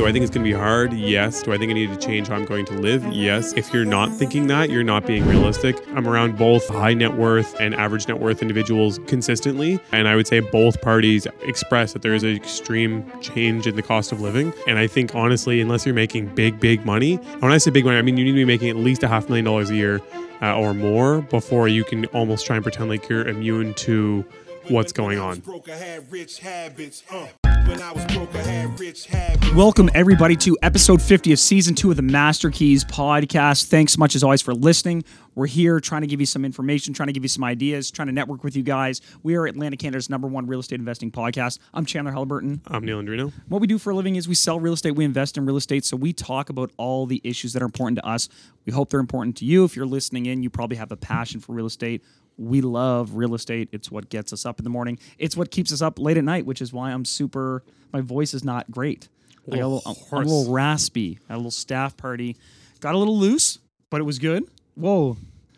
Do I think it's going to be hard? Yes. Do I think I need to change how I'm going to live? Yes. If you're not thinking that, you're not being realistic. I'm around both high net worth and average net worth individuals consistently. And I would say both parties express that there is an extreme change in the cost of living. And I think, honestly, unless you're making big, big money, when I say big money, I mean you need to be making at least a half million dollars a year uh, or more before you can almost try and pretend like you're immune to what's going on. Welcome, everybody, to episode 50 of season two of the Master Keys podcast. Thanks much, as always, for listening. We're here trying to give you some information, trying to give you some ideas, trying to network with you guys. We are Atlantic, Canada's number one real estate investing podcast. I'm Chandler Haliburton. I'm Neal Andreino. What we do for a living is we sell real estate, we invest in real estate. So we talk about all the issues that are important to us. We hope they're important to you. If you're listening in, you probably have a passion for real estate. We love real estate. It's what gets us up in the morning. It's what keeps us up late at night, which is why I'm super, my voice is not great. I got a little, I'm a little raspy. Had a little staff party. Got a little loose, but it was good. Whoa.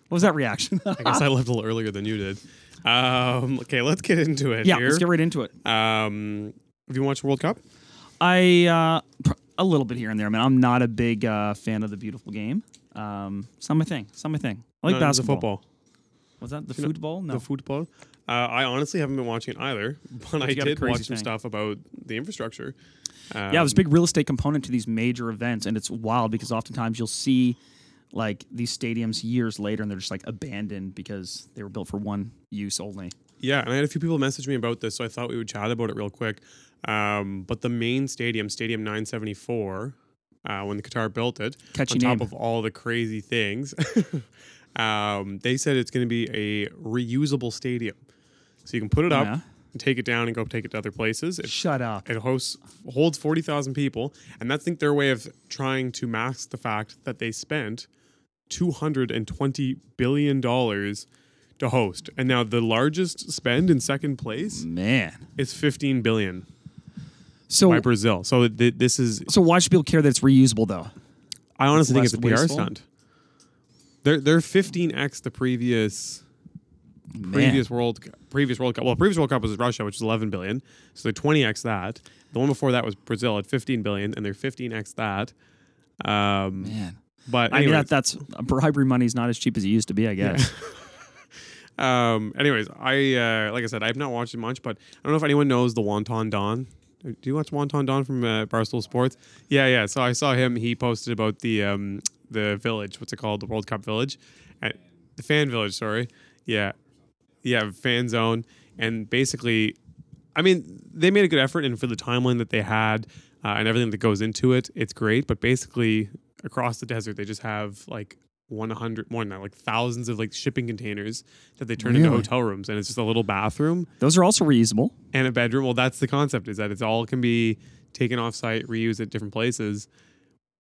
What was that reaction? I guess I left a little earlier than you did. Um, okay, let's get into it. yeah, here. let's get right into it. Um, have you watched World Cup? I uh, pr- a little bit here and there. I mean, I'm not a big uh, fan of the beautiful game. Um, it's not my thing. It's not my thing. I like No, basketball. football. Was that the You football? No. The football. Uh, I honestly haven't been watching it either, but I got a did watch some stuff about the infrastructure. Um, yeah, there's a big real estate component to these major events, and it's wild because oftentimes you'll see like these stadiums years later, and they're just like abandoned because they were built for one use only. Yeah, and I had a few people message me about this, so I thought we would chat about it real quick. Um, but the main stadium, Stadium 974, uh, when the Qatar built it, Catchy on name. top of all the crazy things, um, they said it's going to be a reusable stadium. So you can put it up Yeah. and take it down and go take it to other places. It, Shut up. it hosts holds 40,000 people, and that's think their way of trying to mask the fact that they spent 220 billion dollars to host. And now the largest spend in second place Man. is 15 billion So by Brazil. So th- this is so why should people care that it's reusable though? I honestly think it's a PR stunt. They're they're 15x the previous Man. previous World previous World Cup. Well, previous World Cup was Russia, which is 11 billion. So they're 20x that. The one before that was Brazil at 15 billion, and they're 15x that. Um, Man. but I mean, anyways, that, that's bribery money's not as cheap as it used to be, I guess. um, anyways, I uh, like I said, I've not watched it much, but I don't know if anyone knows the Wonton Don. Do you watch Wonton Don from uh, Barstool Sports? Yeah, yeah. So I saw him. He posted about the um, the village. What's it called? The World Cup Village, at, the fan village. Sorry. Yeah, yeah. Fan zone, and basically, I mean, they made a good effort, and for the timeline that they had uh, and everything that goes into it, it's great. But basically, across the desert, they just have like 100 more than that, like thousands of like shipping containers that they turn into hotel rooms, and it's just a little bathroom Those are also reusable. and a bedroom. Well, that's the concept: is that it's all can be taken off site, reused at different places.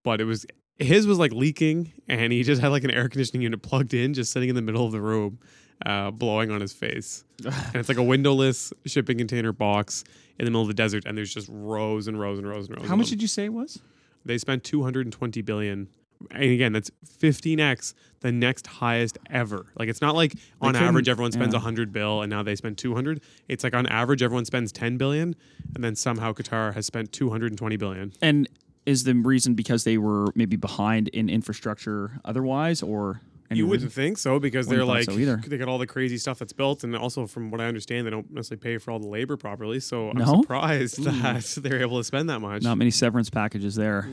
But it was his was like leaking, and he just had like an air conditioning unit plugged in, just sitting in the middle of the room, uh, blowing on his face. and it's like a windowless shipping container box in the middle of the desert, and there's just rows and rows and rows and rows. How much them. did you say it was? they spent 220 billion? And again, that's 15x the next highest ever. Like it's not like on average everyone spends yeah. 100 bill and now they spend 200. It's like on average everyone spends 10 billion and then somehow Qatar has spent 220 billion. And is the reason because they were maybe behind in infrastructure otherwise, or You wouldn't think so because they're like so they got all the crazy stuff that's built and also from what I understand they don't necessarily pay for all the labor properly. So I'm No? surprised hmm. that they're able to spend that much. Not many severance packages there.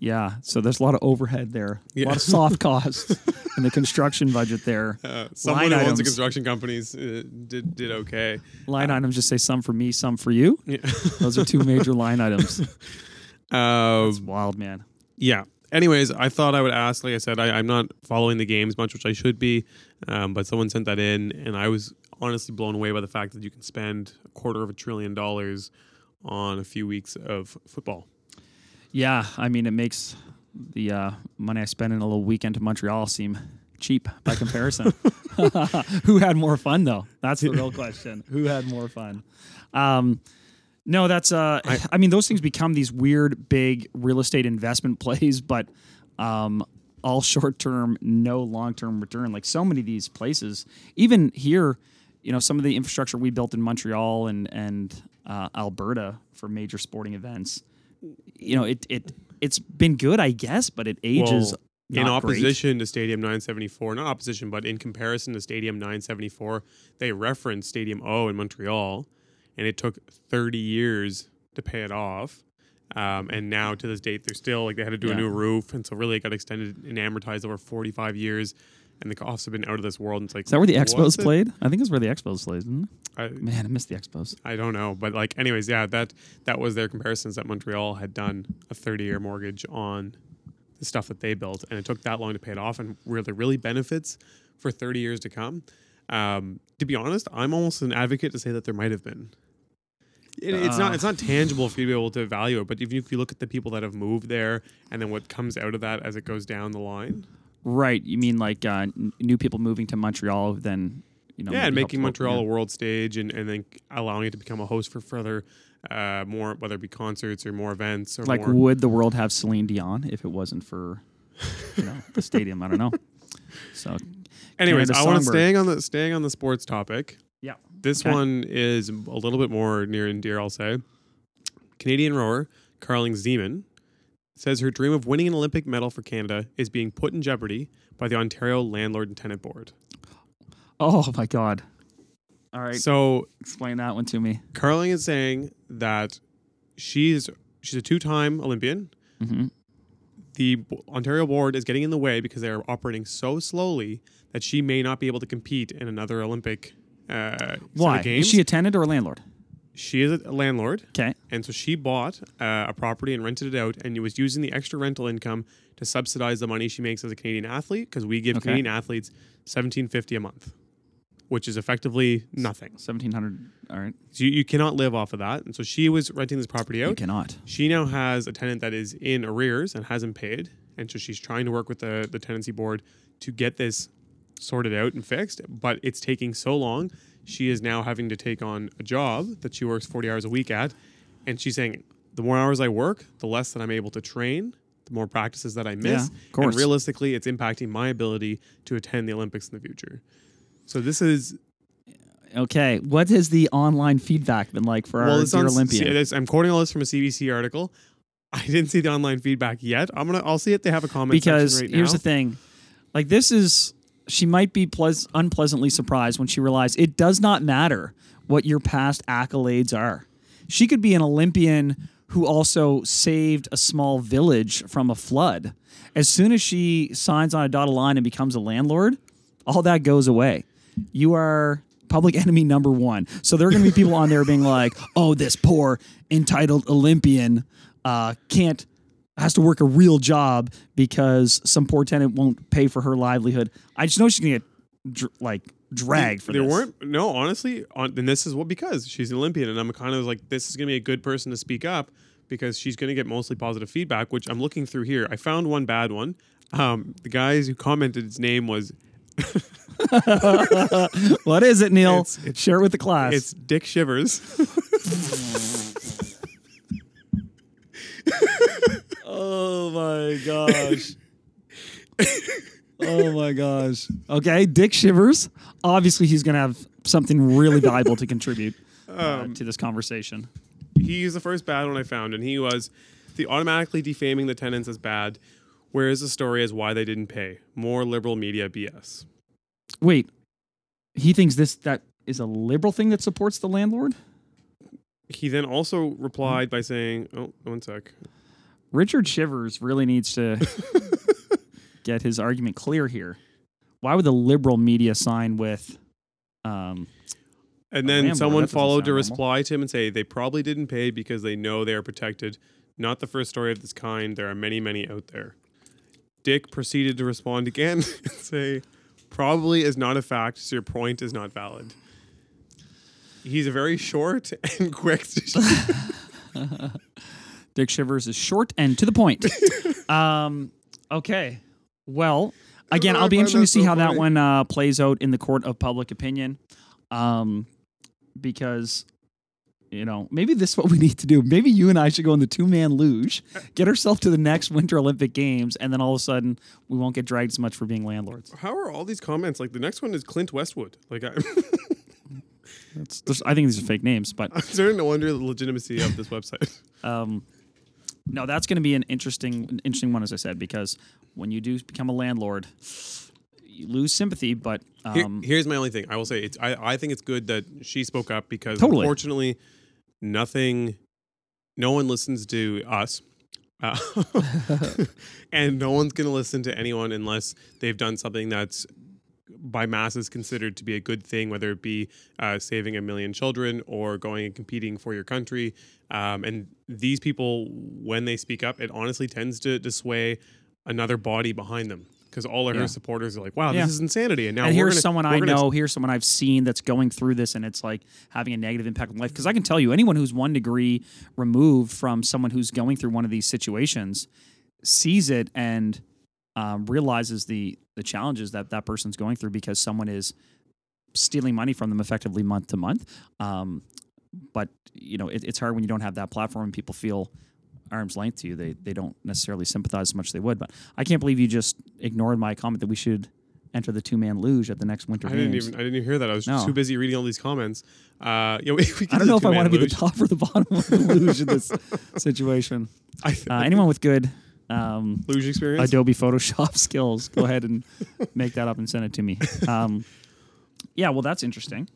Yeah, so there's a lot of overhead there, a lot of soft costs in the construction budget there. Uh, someone Line who owns the construction companies uh, did did okay. Line items just say some for me, some for you. Yeah. Those are two major line items. Um, It's wild, man. yeah. Anyways, I thought I would ask. Like I said, I, I'm not following the games much, which I should be. Um, but someone sent that in, and I was honestly blown away by the fact that you can spend a quarter of a trillion dollars on a few weeks of football. Yeah, I mean, it makes the uh, money I spend in a little weekend to Montreal seem cheap by comparison. Who had more fun, though? That's the real question. Who had more fun? Um, no, that's. Uh, I, I- mean, those things become these weird, big real estate investment plays, but um, all short term, no long term return. Like so many of these places, even here, you know, some of the infrastructure we built in Montreal and and uh, Alberta for major sporting events you know, it it it's been good, I guess, but it ages Well, in not great. opposition to Stadium 974, not opposition, but in comparison to Stadium 974, they referenced Stadium O in Montreal, and it took 30 years to pay it off. Um, and now to this date, they're still like they had to do Yeah. a new roof, and so really it got extended and amortized over 45 years. And the costs have been out of this world. And it's like, Is that where the Expos it? played? I think it's where the Expos played. Isn't it? I, Man, I missed the Expos. I don't know, but like, anyways, yeah, that that was their comparisons that Montreal had done a 30 year mortgage on the stuff that they built, and it took that long to pay it off, and where the really benefits for 30 years to come. Um, to be honest, I'm almost an advocate to say that there might have been. It, it's not Uh. it's not tangible for you to be able to evaluate, but if you, if you look at the people that have moved there, and then what comes out of that as it goes down the line, Right. You mean like uh, n- new people moving to Montreal, then you know, yeah, and making Montreal yeah. a world stage, and, and then allowing it to become a host for further uh, more, whether it be concerts or more events or Like, more. would the world have Celine Dion if it wasn't for you know the stadium? I don't know. So Anyways, I want to staying on the staying on the sports topic. yeah, This Okay. one is a little bit more near and dear. I'll say, Canadian rower Carling Zeman says her dream of winning an Olympic medal for Canada is being put in jeopardy by the Ontario Landlord and Tenant Board. Oh my God. All right, So explain that one to me. Carling is saying that she's she's a two-time Olympian. hmm The B- Ontario board is getting in the way because they are operating so slowly that she may not be able to compete in another Olympic. Uh, Why Games. is she a tenant or a landlord? She is a landlord. Okay, And so she bought uh, a property and rented it out, and was using the extra rental income to subsidize the money she makes as a Canadian athlete because we give Okay. Canadian athletes seventeen fifty a month, which is effectively nothing. seventeen hundred. All right, So you, you cannot live off of that. And so she was renting this property you out. cannot. She now has a tenant that is in arrears and hasn't paid, and so she's trying to work with the the tenancy board to get this sorted out and fixed. But it's taking so long. She is now having to take on a job that she works forty hours a week at, and she's saying the more hours I work, the less that I'm able to train, the more practices that I miss, of course. and realistically, it's impacting my ability to attend the Olympics in the future. So this is Okay, what has the online feedback been like for our it's dear on- Olympian? I'm quoting all this from a CBC article. I didn't see the online feedback yet. I'm gonna. I'll see if they have a comment because section right here's the thing like this is she might be pleas- unpleasantly surprised when she realized it does not matter what your past accolades are. She could be an olympian who also saved a small village from a flood. As soon as she signs on a dotted line and becomes a landlord all that goes away. You are public enemy number one. So there are going to be people on there being like oh this poor entitled olympian uh, can't has to work a real job because some poor tenant won't pay for her livelihood. I just know she's gonna get dr- like dragged for this. there this. weren't no honestly on, and this is what because she's an olympian and i'm kind of like this is going to be a good person to speak up because she's going to get mostly positive feedback which i'm looking through here i found one bad one um, the guys who commented his name was What is it, Neal? It's- it's- Share it with the class. it's dick shivers oh my gosh. oh my gosh. Okay, Dick Shivers. Obviously, he's gonna have something really valuable to contribute uh, Um, to this conversation. he's the first bad one i found and he was the automatically defaming the tenants as bad whereas the story is why they didn't pay more liberal media bs Wait, he thinks this that is a liberal thing that supports the landlord. he then also replied by saying oh one sec Richard Shivers really needs to get his argument clear here. Why would the liberal media sign with? Um, And then someone that followed to normal. reply to him and say they probably didn't pay because they know they are protected. Not the first story of this kind. There are many, many out there. Dick proceeded to respond again and say, probably is not a fact, so your point is not valid. He's a very short and quick. Dick Shivers is short and to the point. um, okay. Well, again, I'll be interested to see so how that one uh, plays out in the court of public opinion. Um, because, you know, maybe this is what we need to do. Maybe you and I should go in the two man luge, get ourselves to the next Winter Olympic Games, and then all of a sudden we won't get dragged as much for being landlords. How are all these comments? Like the next one is Clint Westwood. Like I, That's, I think these are fake names, but I'm starting to wonder the legitimacy of this website. um, no, that's going to be an interesting, an interesting one, as I said, because when you do become a landlord, you lose sympathy. But Here- um, here's my only thing. I will say it's. I, I think it's good that she spoke up because Totally. unfortunately, nothing. No one listens to us. Uh, and no one's going to listen to anyone unless they've done something that's by masses considered to be a good thing, whether it be uh, saving a million children or going and competing for your country. Um, and these people, when they speak up, it honestly tends to, to sway another body behind them because all of Yeah. her supporters are like, "Wow, Yeah. this is insanity!" And now and here's gonna- someone I know, here's someone I've seen that's going through this, and it's like having a negative impact on life. Because I can tell you, anyone who's one degree removed from someone who's going through one of these situations sees it and um, realizes the the challenges that that person's going through because someone is stealing money from them effectively month to month. Um, but you know, it, it's hard when you don't have that platform and people feel arm's length to you. They they don't necessarily sympathize as much as they would. But I can't believe you just ignored my comment that we should enter the two man luge at the next winter I didn't games. even I didn't even hear that. I was No. too busy reading all these comments. Uh, you know, I don't know if I want to be the top or the bottom of the luge in this situation. I, Uh, anyone with good um, luge experience. Adobe Photoshop skills, go ahead and make that up and send it to me. Um, yeah, well, that's interesting.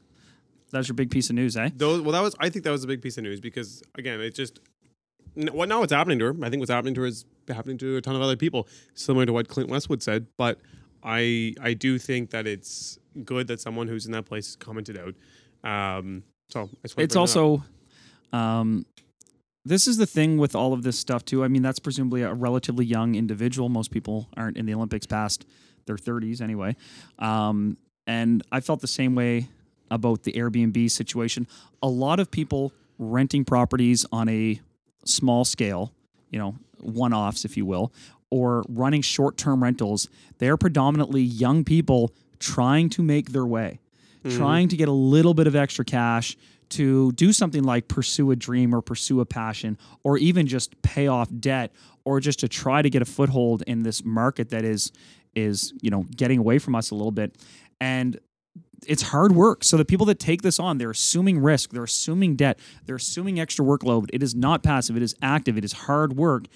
That's your big piece of news, eh? Those, well, that was. I think that was a big piece of news because again, it's just. What now? What's happening to her? I think what's happening to her is happening to a ton of other people, similar to what Clint Westwood said. But I, I do think that it's good that someone who's in that place commented out. Um, so it's bring that up. also um, this is the thing with all of this stuff too. I mean that's presumably a relatively young individual. Most people aren't in the olympics past their 30s anyway. Um, and i felt the same way about the airbnb situation. A lot of people renting properties on a small scale you know one-offs if you will or running short-term rentals they're predominantly young people trying to make their way trying to get a little bit of extra cash to do something like pursue a dream or pursue a passion or even just pay off debt or just to try to get a foothold in this market that is is you know getting away from us a little bit. And it's hard work. So the people that take this on they're assuming risk they're assuming debt they're assuming extra workload. It is not passive. It is active. It is hard work.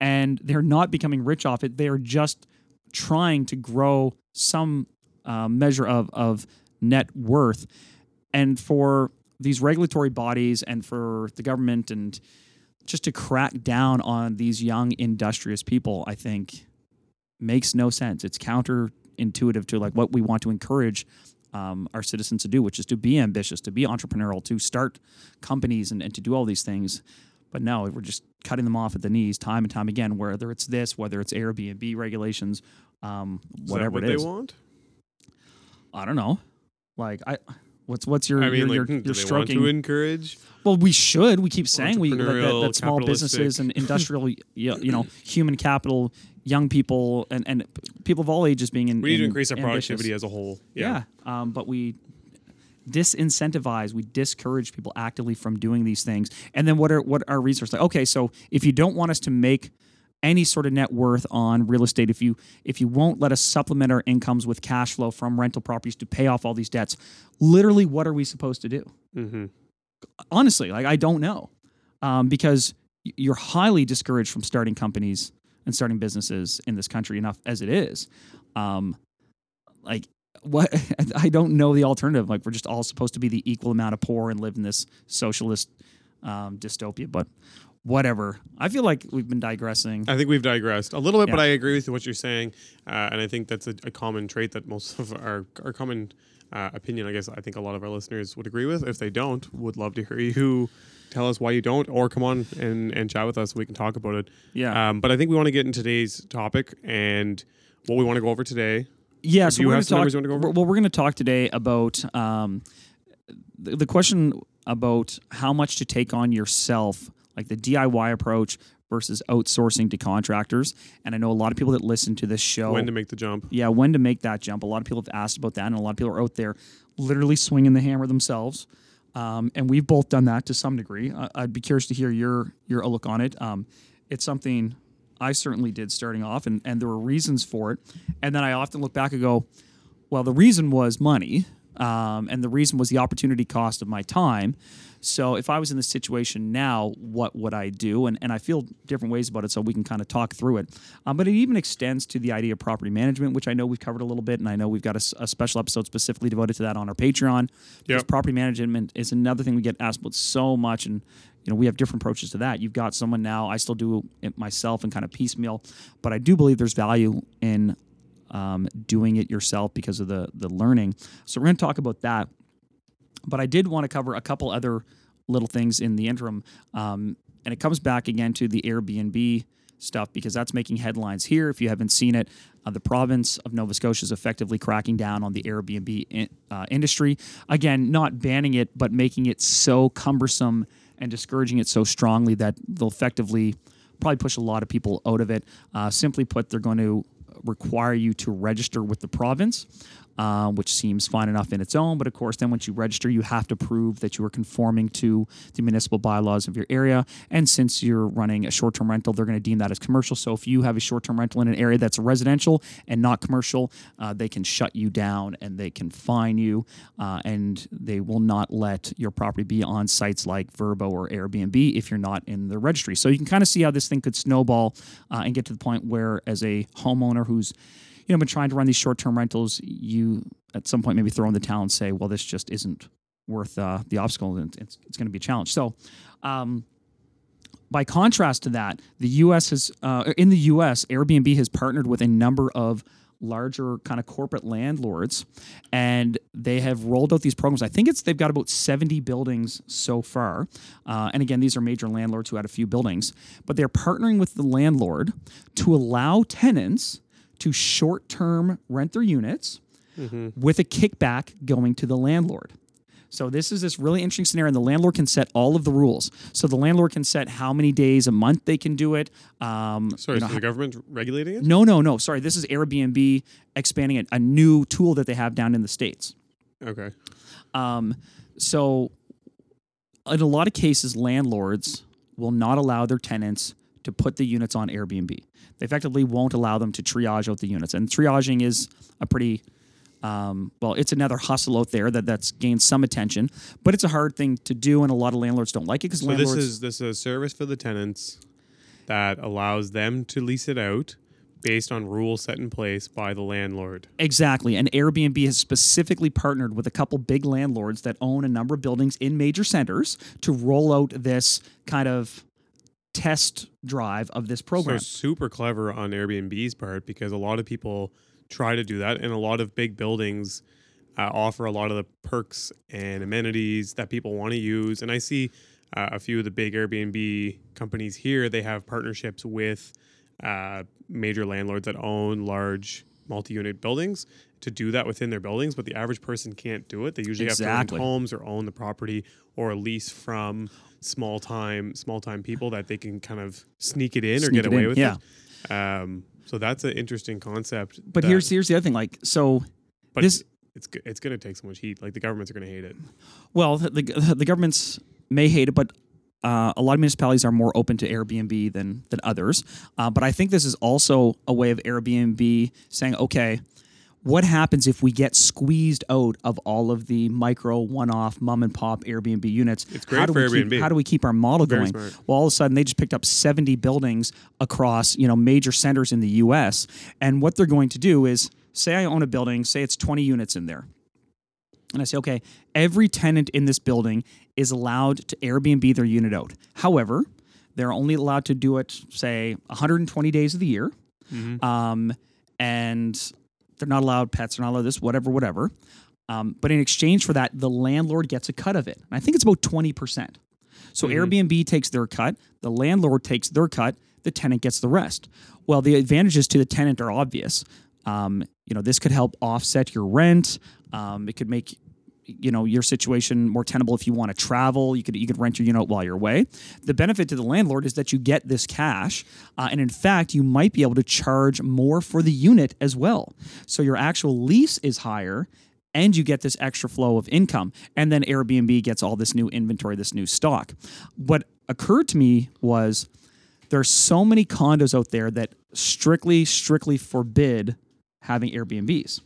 And they're not becoming rich off it. They are just trying to grow some uh, measure of of net worth. And for these regulatory bodies and for the government and just to crack down on these young industrious people i think makes no sense. It's counterintuitive to like what we want to encourage um, our citizens to do which is to be ambitious to be entrepreneurial to start companies and, and to do all these things. But no we're just cutting them off at the knees time and time again whether it's this whether it's airbnb regulations um, Is whatever what it is. they want. i don't know. Like i what's what's your I mean, your, like, your, hmm, your want stroking to encourage? well, we should. We keep saying we that, that, that small businesses and industrial, y- you know, human capital, young people, and and people of all ages being in. We need to increase our ambitious. productivity as a whole. Yeah, um, but we disincentivize, we discourage people actively from doing these things. And then what are what are resources? Like, okay, so if you don't want us to make any sort of net worth on real estate, if you if you won't let us supplement our incomes with cash flow from rental properties to pay off all these debts, literally, what are we supposed to do? Mm-hmm. honestly, like I don't know, um, because you're highly discouraged from starting companies and starting businesses in this country enough as it is. Um, like what I don't know the alternative. Like we're just all supposed to be the equal amount of poor and live in this socialist um, dystopia, but whatever. I feel like we've been digressing. I think we've digressed a little bit, but I agree with what you're saying, uh, and I think that's a, a common trait that most of our our common uh, opinion. I guess I think a lot of our listeners would agree with. If they don't, would love to hear you tell us why you don't, or come on and and chat with us. so We can talk about it. Yeah. Um, but I think we want to get in today's topic and what we want to go over today. Yeah, so you we're have going to some talk. go over? Well, we're going to talk today about um, the, the question about how much to take on yourself, like the DIY approach versus outsourcing to contractors. And I know a lot of people that listen to this show. When to make the jump? yeah, when to make that jump. A lot of people have asked about that, and a lot of people are out there literally swinging the hammer themselves. Um, and we've both done that to some degree. I, I'd be curious to hear your your look on it. Um, it's something I certainly did starting off, and, and there were reasons for it. And then I often look back and go, well, the reason was money. Um, and the reason was the opportunity cost of my time. So if I was in this situation now, what would I do? And, and I feel different ways about it, so we can kind of talk through it. Um, but it even extends to the idea of property management, which I know we've covered a little bit, and I know we've got a special episode specifically devoted to that on our Patreon. Because Yep. property management is another thing we get asked about so much, and you know we have different approaches to that. You've got someone now. I still do it myself and kind of piecemeal, but I do believe there's value in um, doing it yourself because of the the learning. So we're going to talk about that but I did want to cover a couple other little things in the interim. Um, and it comes back again to the Airbnb stuff because that's making headlines here. If you haven't seen it, uh, the province of Nova Scotia is effectively cracking down on the Airbnb in, uh, industry. Again, not banning it, but making it so cumbersome and discouraging it so strongly that they'll effectively probably push a lot of people out of it. Uh, simply put, they're going to require you to register with the province, uh, which seems fine enough in its own. But of course, then once you register, you have to prove that you are conforming to the municipal bylaws of your area. And since you're running a short term rental, they're going to deem that as commercial. So if you have a short term rental in an area that's residential and not commercial, uh, they can shut you down and they can fine you. Uh, and they will not let your property be on sites like Vrbo or Airbnb if you're not in the registry. So you can kind of see how this thing could snowball uh, and get to the point where, as a homeowner who's you know been trying to run these short-term rentals, you at some point maybe throw in the towel and say, well, this just isn't worth uh, the obstacle, and it's, it's going to be a challenge. So. Um, by contrast to that, the U.S. has uh, in the U.S. Airbnb has partnered with a number of larger kind of corporate landlords, and they have rolled out these programs. I think it's they've got about seventy buildings so far, uh, and again, these are major landlords who had a few buildings, but they're partnering with the landlord to allow tenants to short-term rent their units with a kickback going to the landlord. So this is this really interesting scenario, and the landlord can set all of the rules. So the landlord can set how many days a month they can do it. Um, Sorry, you know, is the government regulating it? no, no, no. Sorry, this is Airbnb expanding it, a new tool that they have down in the states. Okay. Um, so, in a lot of cases, landlords will not allow their tenants to put the units on Airbnb. They effectively won't allow them to triage out the units, and triaging is a pretty um, well, it's another hustle out there that that's gained some attention, but it's a hard thing to do, and a lot of landlords don't like it because So landlords. this is this is a service for the tenants that allows them to lease it out based on rules set in place by the landlord. Exactly. And Airbnb has specifically partnered with a couple big landlords that own a number of buildings in major centers to roll out this kind of test drive of this program. So super clever on Airbnb's part because a lot of people try to do that, and a lot of big buildings uh, offer a lot of the perks and amenities that people want to use. And I see uh, a few of the big Airbnb companies here; they have partnerships with uh, major landlords that own large multi-unit buildings to do that within their buildings. But the average person can't do it. They usually have to rent homes or own the property or lease from small time small time people that they can kind of sneak it in or get away in, with yeah. it. Um, so that's an interesting concept. but that- here's here's the other thing like so but this- it's it's going to take so much heat. Like the governments are going to hate it. well the the, the governments may hate it but uh, a lot of municipalities are more open to Airbnb than than others. Uh, but I think this is also a way of Airbnb saying, okay, what happens if we get squeezed out of all of the micro one-off mom and pop Airbnb units? It's great how do for we keep, How do we keep our model Very going? smart. Well, all of a sudden they just picked up 70 buildings across you know major centers in the U.S. And what they're going to do is say I own a building, say it's 20 units in there. And I say, okay, every tenant in this building is allowed to Airbnb their unit out. However, they're only allowed to do it, say, 120 days of the year. Um, and they're not allowed pets, they're not allowed this, whatever, whatever. Um, but in exchange for that, the landlord gets a cut of it. And I think it's about 20%. So Airbnb takes their cut, the landlord takes their cut, the tenant gets the rest. Well, the advantages to the tenant are obvious. Um, you know, this could help offset your rent. Um, it could make you know your situation more tenable if you want to travel. You could you could rent your unit while you're away. The benefit to the landlord is that you get this cash, uh, and in fact, you might be able to charge more for the unit as well. So your actual lease is higher, and you get this extra flow of income. And then Airbnb gets all this new inventory, this new stock. What occurred to me was there are so many condos out there that strictly, strictly forbid having Airbnbs.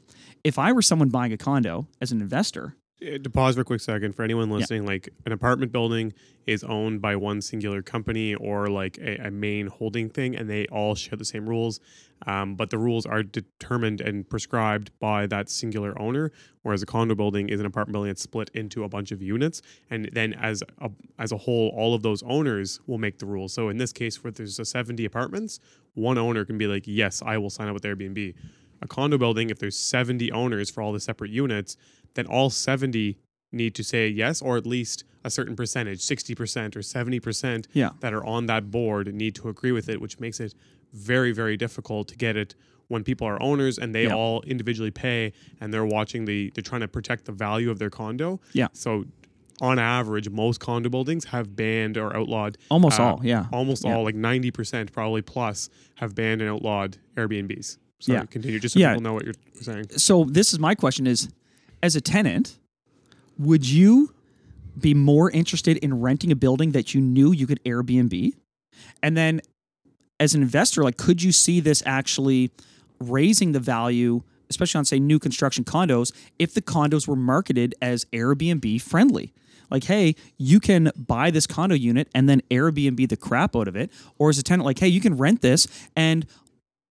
if I were someone buying a condo as an investor, To pause for a quick second, for anyone listening, like an apartment building is owned by one singular company or like a, a main holding thing, and they all share the same rules. Um, but the rules are determined and prescribed by that singular owner. Whereas a condo building is an apartment building that's split into a bunch of units, and then as a, as a whole, all of those owners will make the rules. So in this case, where there's a 70 apartments, one owner can be like, "Yes, I will sign up with Airbnb." A condo building, if there's 70 owners for all the separate units, then all 70 need to say yes, or at least a certain percentage, 60% or 70% Yeah. that are on that board need to agree with it, which makes it very, very difficult to get it when people are owners and they Yeah. all individually pay and they're watching the, they're trying to protect the value of their condo. Yeah. So on average, most condo buildings have banned or outlawed almost uh, all, yeah. almost Yeah. all, like 90% probably plus, have banned and outlawed Airbnbs. So Yeah. continue, just so Yeah. people know what you're saying. So this is my question: Is as a tenant, would you be more interested in renting a building that you knew you could Airbnb, and then as an investor, like, could you see this actually raising the value? Especially on say new construction condos, if the condos were marketed as Airbnb friendly, like, hey, you can buy this condo unit and then Airbnb the crap out of it, or as a tenant, like, hey, you can rent this and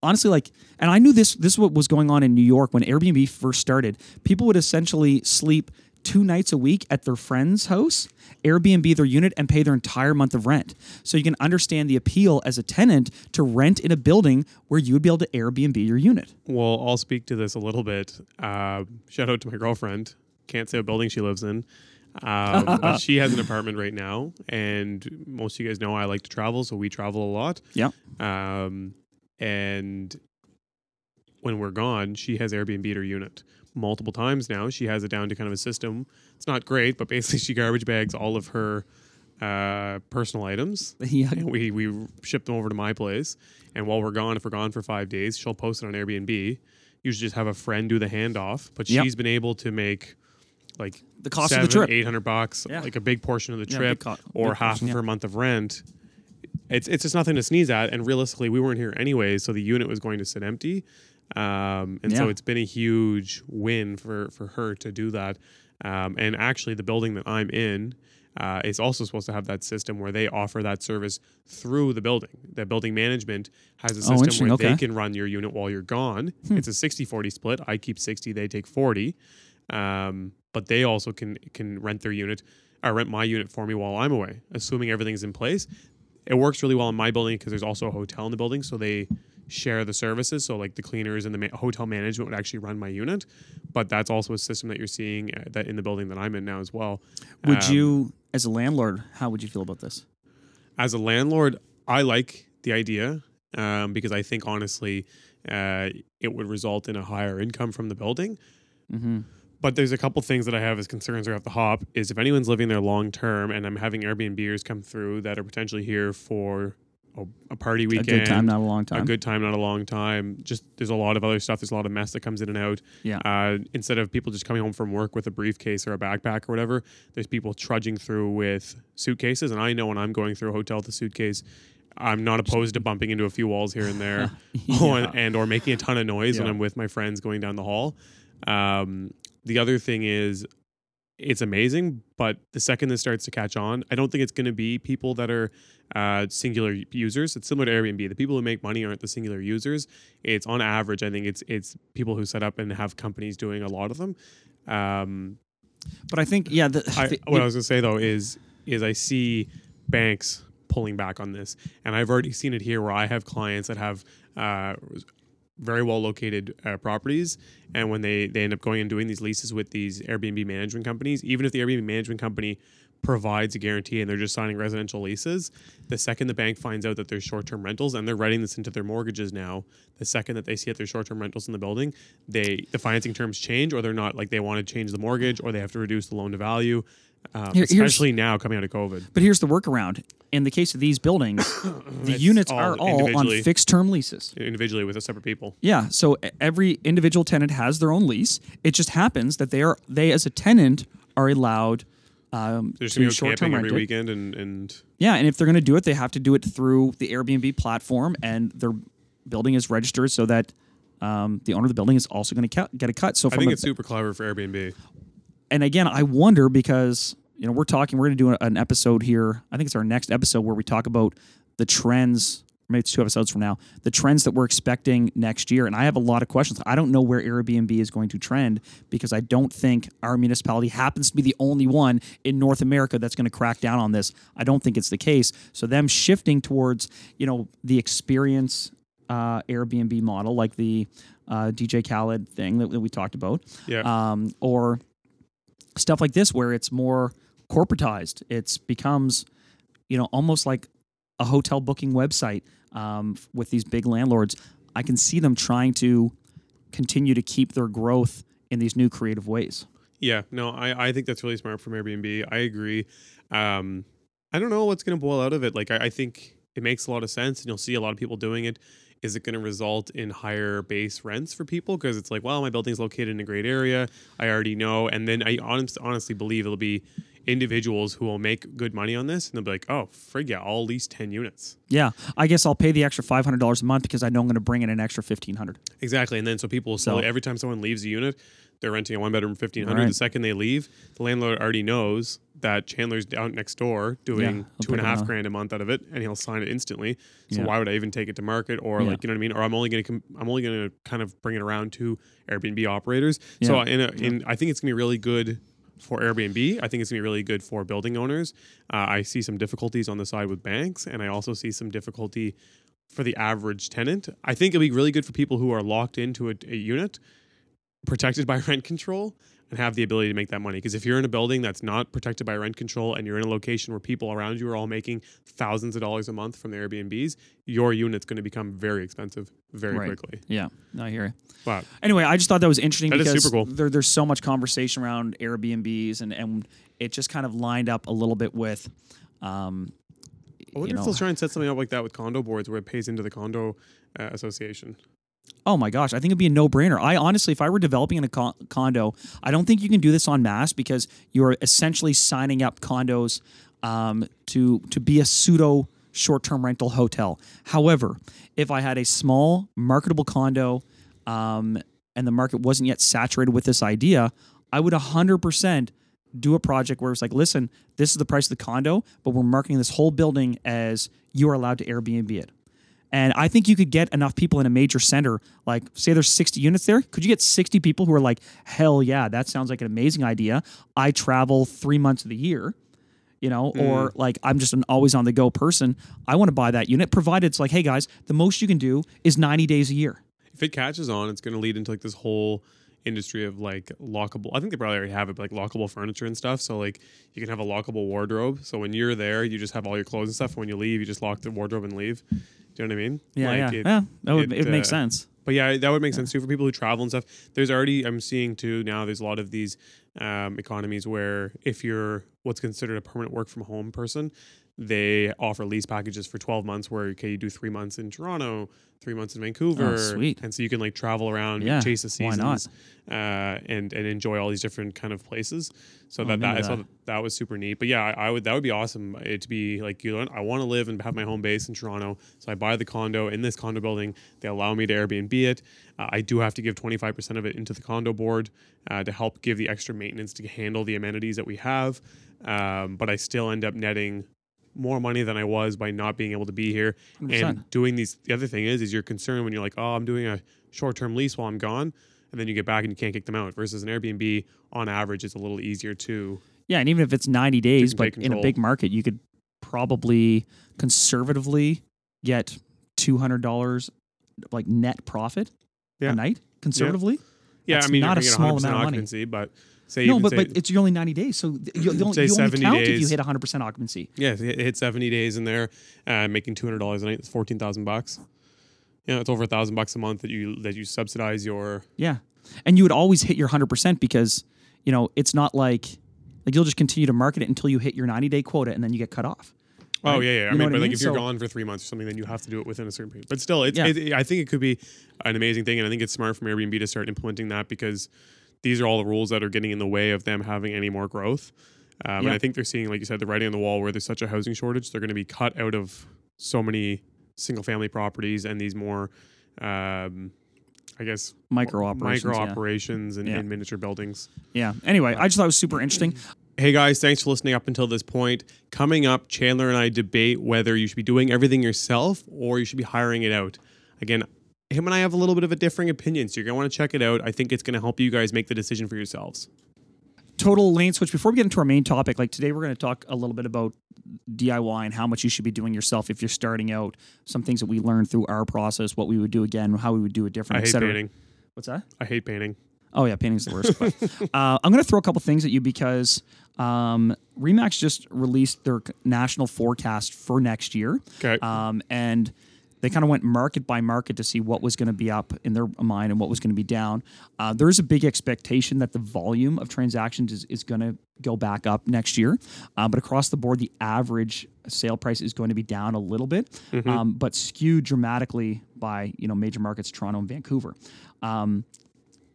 honestly like and i knew this this is what was going on in new york when airbnb first started people would essentially sleep two nights a week at their friend's house airbnb their unit and pay their entire month of rent so you can understand the appeal as a tenant to rent in a building where you would be able to airbnb your unit Well, I'll speak to this a little bit. Uh, shout out to my girlfriend. Can't say what building she lives in. Um, but she has an apartment right now. And most of you guys know I like to travel, so we travel a lot. yeah Um, and when we're gone, she has Airbnb her unit multiple times now. She has it down to kind of a system. It's not great, but basically she garbage bags all of her uh, personal items yeah and we we ship them over to my place. And while we're gone, if we're gone for five days, she'll post it on Airbnb. Usually, just have a friend do the handoff. But Yep. she's been able to make like the cost seven, of the trip eight hundred bucks, Yeah. like a big portion of the Yeah, trip, co- or half portion, of yeah. her month of rent. It's it's just nothing to sneeze at. And realistically, we weren't here anyways, so the unit was going to sit empty. Um, and so it's been a huge win for for her to do that. Um, and actually, the building that I'm in uh, is also supposed to have that system where they offer that service through the building. The building management has a Oh, system interesting. where Okay. Hmm. they can run your unit while you're gone. It's a 60-40 split. I keep 60, they take 40. Um, but they also can can rent their unit or rent my unit for me while I'm away, assuming everything's in place. It works really well in my building because there's also a hotel in the building, so they share the services. So like the cleaners and the ma- hotel management would actually run my unit, but that's also a system that you're seeing uh, that in the building that I'm in now as well. would Um, you as a landlord how would you feel about this as a landlord, I like the idea um, because I think honestly, uh, it would result in a higher income from the building. mm-hmm. But there's a couple things that I have as concerns off the hop. Is if anyone's living there long term, and I'm having Airbnbers come through that are potentially here for a, a party a weekend, good time not a long time a good time, not a long time. Just there's a lot of other stuff. There's a lot of mess that comes in and out. Yeah. Uh, instead of people just coming home from work with a briefcase or a backpack or whatever, there's people trudging through with suitcases. And I know when I'm going through a hotel with a suitcase, I'm not opposed to bumping into a few walls here and there, Yeah. and, and or making a ton of noise when I'm with my friends going down the hall. Um, the other thing is it's amazing, but the second this starts to catch on, I don't think it's going to be people that are uh, singular users. It's similar to Airbnb. The people who make money aren't the singular users. It's on average, I think it's it's people who set up and have companies doing a lot of them. Um, but i think yeah the, I, the- what I was going to say though is is I see banks pulling back on this, and I've already seen it here where I have clients that have uh, very well located uh, properties, and when they they end up going and doing these leases with these Airbnb management companies, even if the Airbnb management company provides a guarantee and they're just signing residential leases, the second the bank finds out that there's short-term rentals and they're writing this into their mortgages now, the second that they see that there's short-term rentals in the building, they the financing terms change or they're not like they want to change the mortgage or they have to reduce the loan to value. Um, Here- especially now coming out of COVID. But here's the workaround. In the case of these buildings, the It's units all are all on individually. fixed term leases. individually with a separate people. Yeah, so e- every individual tenant has their own lease. It just happens that they are they as a tenant are allowed um, They're to gonna go short camping term every weekend and and Yeah, and if they're going to do it, they have to do it through the Airbnb platform, and their building is registered so that um, the owner of the building is also going to get a cut. So I from think a- it's super clever for Airbnb. And again, I wonder because you know we're talking, we're going to do an episode here. I think it's our next episode where we talk about the trends. Maybe it's two episodes from now. The trends that we're expecting next year, and I have a lot of questions. I don't know where Airbnb is going to trend because I don't think our municipality happens to be the only one in North America that's going to crack down on this. I don't think it's the case. So them shifting towards you know the experience uh, Airbnb model, like the uh, DJ Khaled thing that, that we talked about, Yeah. um, or stuff like this where it's more corporatized. It's becomes, you know, almost like a hotel booking website um, with these big landlords. I can see them trying to continue to keep their growth in these new creative ways. Yeah, no, I, I think that's really smart from Airbnb. I agree. Um, I don't know what's going to boil out of it. Like, I, I think it makes a lot of sense, and you'll see a lot of people doing it. Is it going to result in higher base rents for people? Because it's like, well, my building's located in a great area. I already know. And then I honest, honestly believe it'll be individuals who will make good money on this, and they'll be like, oh, frig yeah, I'll lease 10 units. Yeah, I guess I'll pay the extra five hundred dollars a month because I know I'm going to bring in an extra fifteen hundred. Exactly. And then so people will So- slowly, every time someone leaves a unit, they're renting a one bedroom 1500 Right. The second they leave, the landlord already knows that Chandler's down next door doing he'll two and a half grand a month out of it and he'll sign it instantly. So Yeah. why would I even take it to market or Yeah. like, you know what I mean? Or I'm only going to, com- I'm only going to kind of bring it around to Airbnb operators. So in, a, in, I think it's going to be really good for Airbnb. I think it's going to be really good for building owners. Uh, I see some difficulties on the side with banks, and I also see some difficulty for the average tenant. I think it'll be really good for people who are locked into a, a unit, protected by rent control, and have the ability to make that money. Because if you're in a building that's not protected by rent control and you're in a location where people around you are all making thousands of dollars a month from the Airbnbs, your unit's going to become very expensive very Right. quickly. Yeah, no, I hear you. But Anyway, I just thought that was interesting That is because super cool. there, there's so much conversation around Airbnbs, and and it just kind of lined up a little bit with. Um, I wonder you if know, they'll try and set something up like that with condo boards where it pays into the condo uh, association. Oh my gosh, I think it'd be a no-brainer. I honestly, if I were developing in a con- condo, I don't think you can do this on mass because you're essentially signing up condos um, to to be a pseudo short-term rental hotel. However, if I had a small marketable condo um, and the market wasn't yet saturated with this idea, I would 100% do a project where it's like, listen, this is the price of the condo, but we're marketing this whole building as you are allowed to Airbnb it. And I think you could get enough people in a major center, like say there's 60 units there. Could you get 60 people who are like, hell yeah, that sounds like an amazing idea. I travel three months of the year, you know, or mm. like I'm just an always on the go person. I want to buy that unit, provided it's like, hey guys, the most you can do is 90 days a year. If it catches on, it's going to lead into like this whole industry of like lockable. I think they probably already have it, but like lockable furniture and stuff. So like you can have a lockable wardrobe. So when you're there, you just have all your clothes and stuff. When you leave, you just lock the wardrobe and leave. Do you know what I mean? Yeah, Like, yeah, it- yeah. That would it, it, make uh, sense. But yeah, that would make sense too for people who travel and stuff. There's already I'm seeing too now. There's a lot of these um, economies where if you're what's considered a permanent work from home person, they offer lease packages for 12 months where okay you do three months in Toronto, three months in Vancouver, Oh, sweet. and so you can like travel around, Yeah, chase the why not? seasons, uh, and and enjoy all these different kind of places. So Oh, that, that I saw that. was super neat. But yeah, I, I would that would be awesome. It to be like you know I want to live and have my home base in Toronto, so I buy the condo in this condo building. They allow me to Airbnb it. Uh, I do have to give twenty five percent of it into the condo board uh, to help give the extra maintenance to handle the amenities that we have. Um, but I still end up netting more money than I was by not being able to be here 100%. and doing these. The other thing is, is you're concerned when you're like, oh, I'm doing a short term lease while I'm gone, and then you get back and you can't kick them out. Versus an Airbnb, on average, it's a little easier to. Yeah, and even if it's 90 days, but in a big market, you could probably conservatively get $200 like net profit Yeah. a night conservatively. Yeah, That's I mean, not a small 100% amount of money. occupancy, but say No, even but say, but it's you're only 90 days, so you, you, only- you only 70 count if you days. hit 100% occupancy. yeah, hit hit 70 days in there, uh, making two hundred dollars a night. It's fourteen thousand bucks. Yeah, it's over a thousand bucks a month that you that you subsidize your. Yeah, and you would always hit your 100% because you know it's not like like you'll just continue to market it until you hit your 90 day quota and then you get cut off. Oh yeah, yeah. I You know mean, what I but like mean? if you're So- gone for three months or something, then you have to do it within a certain period. But still, it's, Yeah. it, I think it could be an amazing thing, and I think it's smart from Airbnb to start implementing that because these are all the rules that are getting in the way of them having any more growth. Um, And I think they're seeing, like you said, the writing on the wall where there's such a housing shortage. They're going to be cut out of so many single family properties and these more, um, I guess Micro operations. micro yeah. operations and, Yeah. and miniature buildings. Yeah. Anyway, I just thought it was super interesting. Hey guys, thanks for listening up until this point. Coming up, Chandler and I debate whether you should be doing everything yourself or you should be hiring it out. Again, him and I have a little bit of a differing opinion, so you're to want to check it out. I think it's going to help you guys make the decision for yourselves. Total lane switch. Before we get into our main topic, like today, we're going to talk a little bit about DIY and how much you should be doing yourself if you're starting out. Some things that we learned through our process, what we would do again, how we would do it different, I hate painting. What's that? I hate painting. Oh yeah, painting's the worst. but, uh, I'm going to throw a couple things at you because um, Remax just released their national forecast for next year, Okay. um, and they kind of went market by market to see what was going to be up in their mind and what was going to be down. Uh, there is a big expectation that the volume of transactions is, is going to go back up next year, uh, but across the board, the average sale price is going to be down a little bit, um, but skewed dramatically by you know major markets, Toronto and Vancouver. Um,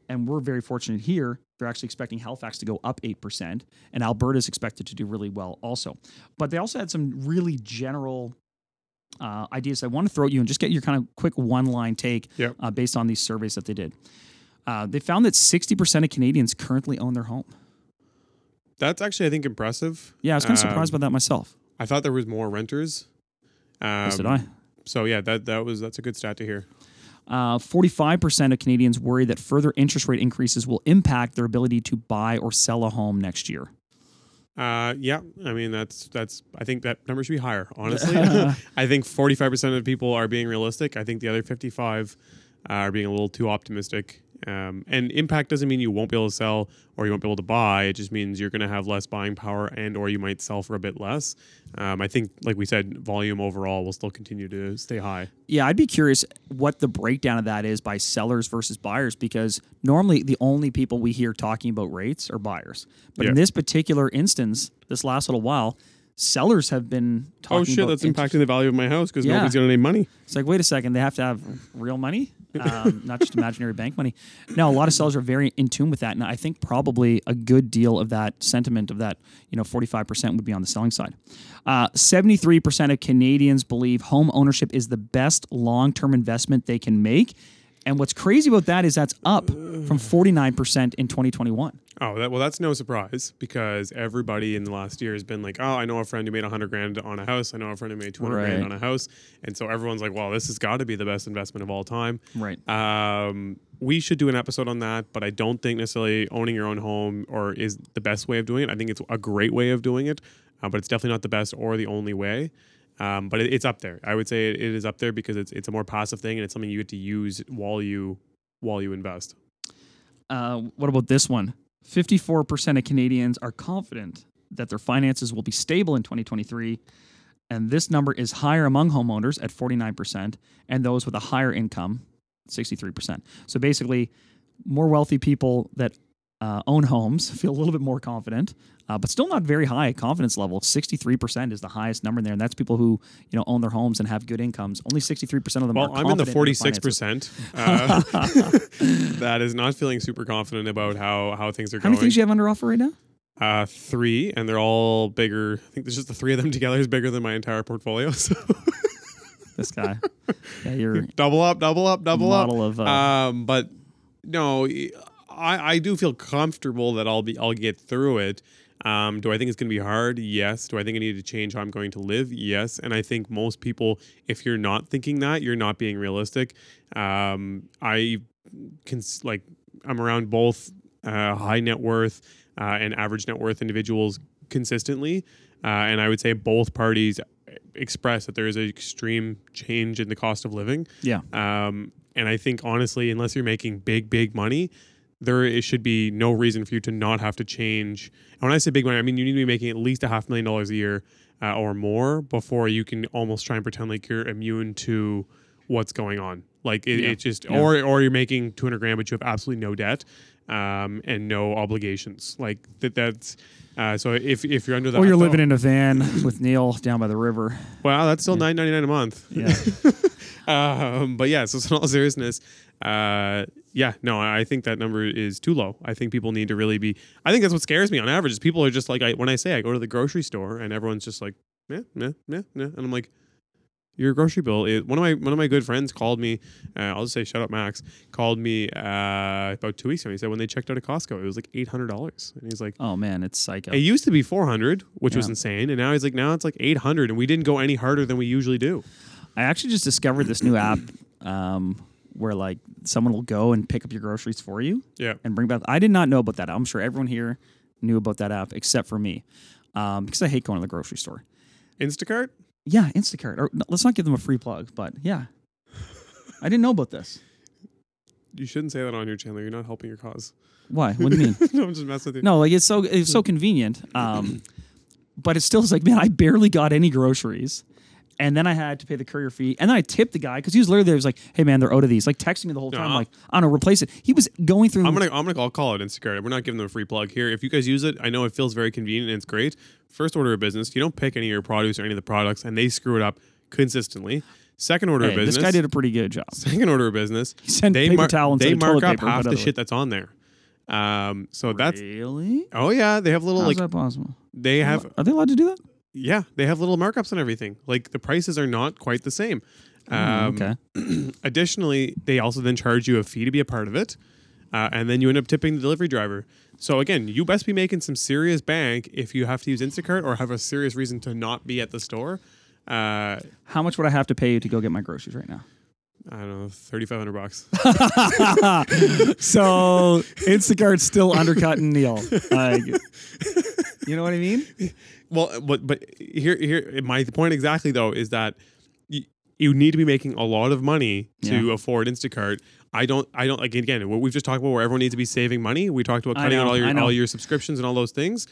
and we're very fortunate here. They're actually expecting Halifax to go up 8%, and Alberta is expected to do really well also. But they also had some really general uh, ideas I want to throw at you and just get your kind of quick one line take Yep. uh, based on these surveys that they did. Uh, they found that 60% of Canadians currently own their home. That's actually, I think, impressive. Yeah, I was kind of Um, surprised by that myself. I thought there was more renters. Um, As did I. So yeah, that that was that's a good stat to hear. Uh, 45% of Canadians worry that further interest rate increases will impact their ability to buy or sell a home next year. Uh, yeah, I mean that's that's. I think that number should be higher. Honestly, I think forty five percent of people are being realistic. I think the other fifty five are being a little too optimistic. Um, and impact doesn't mean you won't be able to sell or you won't be able to buy. It just means you're going to have less buying power and or you might sell for a bit less. Um, I think, like we said, volume overall will still continue to stay high. Yeah, I'd be curious what the breakdown of that is by sellers versus buyers because normally the only people we hear talking about rates are buyers. But in this particular instance, this last little while, sellers have been talking Oh shit, that's impacting the value of my house because Yeah. nobody's got any money. It's like, wait a second, they have to have real money, um, not just imaginary bank money. No, a lot of sellers are very in tune with that, and I think probably a good deal of that sentiment of that, you know, forty five percent would be on the selling side. Seventy three percent of Canadians believe home ownership is the best long term investment they can make, and what's crazy about that is that's up from forty nine percent in twenty twenty one. Oh, that, well, that's no surprise because everybody in the last year has been like, oh, I know a friend who made 100 grand on a house. I know a friend who made 200 grand on a house. And so everyone's like, well, this has got to be the best investment of all time. Right. Um, we should do an episode on that, but I don't think necessarily owning your own home or is the best way of doing it. I think it's a great way of doing it, uh, but it's definitely not the best or the only way. Um, but it, it's up there. I would say it, it is up there because it's it's a more passive thing and it's something you get to use while you while you invest. Uh, what about this one? 54% of Canadians are confident that their finances will be stable in 2023. And this number is higher among homeowners at 49% and those with a higher income, 63%. So basically, more wealthy people that uh, own homes feel a little bit more confident, uh, but still not very high confidence level. 63% is the highest number in there. And that's people who you know own their homes and have good incomes. Only 63% of them Well, are I'm in the forty six finances. percent. Uh, That is not feeling super confident about how how things are How going. many things do you have under offer right now? uh, three, and they're all bigger. I think there's just the three of them together is bigger than my entire portfolio. So This guy. yeah, you're double up, double up, double model up. of uh, um, but no, I I do feel comfortable that I'll be I'll get through it. Um, do I think it's going to be hard? Yes. Do I think I need to change how I'm going to live? Yes. And I think most people, if you're not thinking that, you're not being realistic. Um, I can like I'm around both uh, high net worth uh, and average net worth individuals consistently, uh, and I would say both parties express that there is an extreme change in the cost of living. yeah. Um, and I think honestly, unless you're making big, big money, there it should be no reason for you to not have to change. And when I say big money, I mean you need to be making at least a half million dollars a year uh, or more before you can almost try and pretend like you're immune to what's going on. Like it, Yeah. it just, Yeah. or or you're making 200 grand, but you have absolutely no debt um, and no obligations. Like that. That's uh, so if if you're under that, Or you're living in a van with Neal down by the river. Wow, that's still nine ninety nine a month. Yeah. um, but yeah, so in all seriousness, uh, yeah, no, I think that number is too low. I think people need to really be. I think that's what scares me on average. Is people are just like, I, when I say I go to the grocery store and everyone's just like, yeah, yeah, yeah, yeah, and I'm like, your grocery bill is one of my one of my good friends called me. Uh, I'll just say shut up, Max called me uh, about two weeks ago. He said when they checked out at Costco, it was like eight hundred dollars, and he's like, Oh man, it's psycho. it used to be four hundred, which was insane, and now he's like, now it's like eight hundred, and we didn't go any harder than we usually do. I actually just discovered this new app um, where like someone will go and pick up your groceries for you Yeah, and bring back. I did not know about that. I'm sure everyone here knew about that app except for me um, because I hate going to the grocery store. Instacart. Yeah, Instacart. Or, no, let's not give them a free plug, but yeah, I didn't know about this. You shouldn't say that on your channel. You're not helping your cause. Why? What do you mean? no, I'm just messing with you. No, like it's so it's so convenient. Um, but it still is like, man, I barely got any groceries. And then I had to pay the courier fee. And then I tipped the guy because he was literally there. He was like, hey, man, they're out of these. Like texting me the whole time. No. like, I don't know, replace it. He was going through. I'm gonna I'm gonna I'll call it Instacart. We're not giving them a free plug here. If you guys use it, I know it feels very convenient and it's great. First order of business, you don't pick any of your produce or any of the products, and they screw it up consistently. Second order Hey, of business, this guy did a pretty good job. second order of business, sent they paper mar- towel instead they of mark toilet up paper, half but the other- shit that's on there. Um, so that's really oh yeah, they have little how's like that possible? they have Are they allowed to do that? Yeah they have little markups on everything. Like the prices are not quite the same. Hmm, Um, okay. Additionally, they also then charge you a fee to be a part of it, uh, and then you end up tipping the delivery driver. So again, you best be making some serious bank if you have to use Instacart or have a serious reason to not be at the store. Uh, How much would I have to pay you to go get my groceries right now? I don't know, thirty five hundred bucks. so Instacart's still undercutting Neal. Like, you know what I mean? well, uh, but but here here my point exactly though is that you, you need to be making a lot of money to Yeah. afford Instacart. I don't I don't like again what we've just talked about where everyone needs to be saving money. We talked about cutting out all your all your subscriptions and all those things.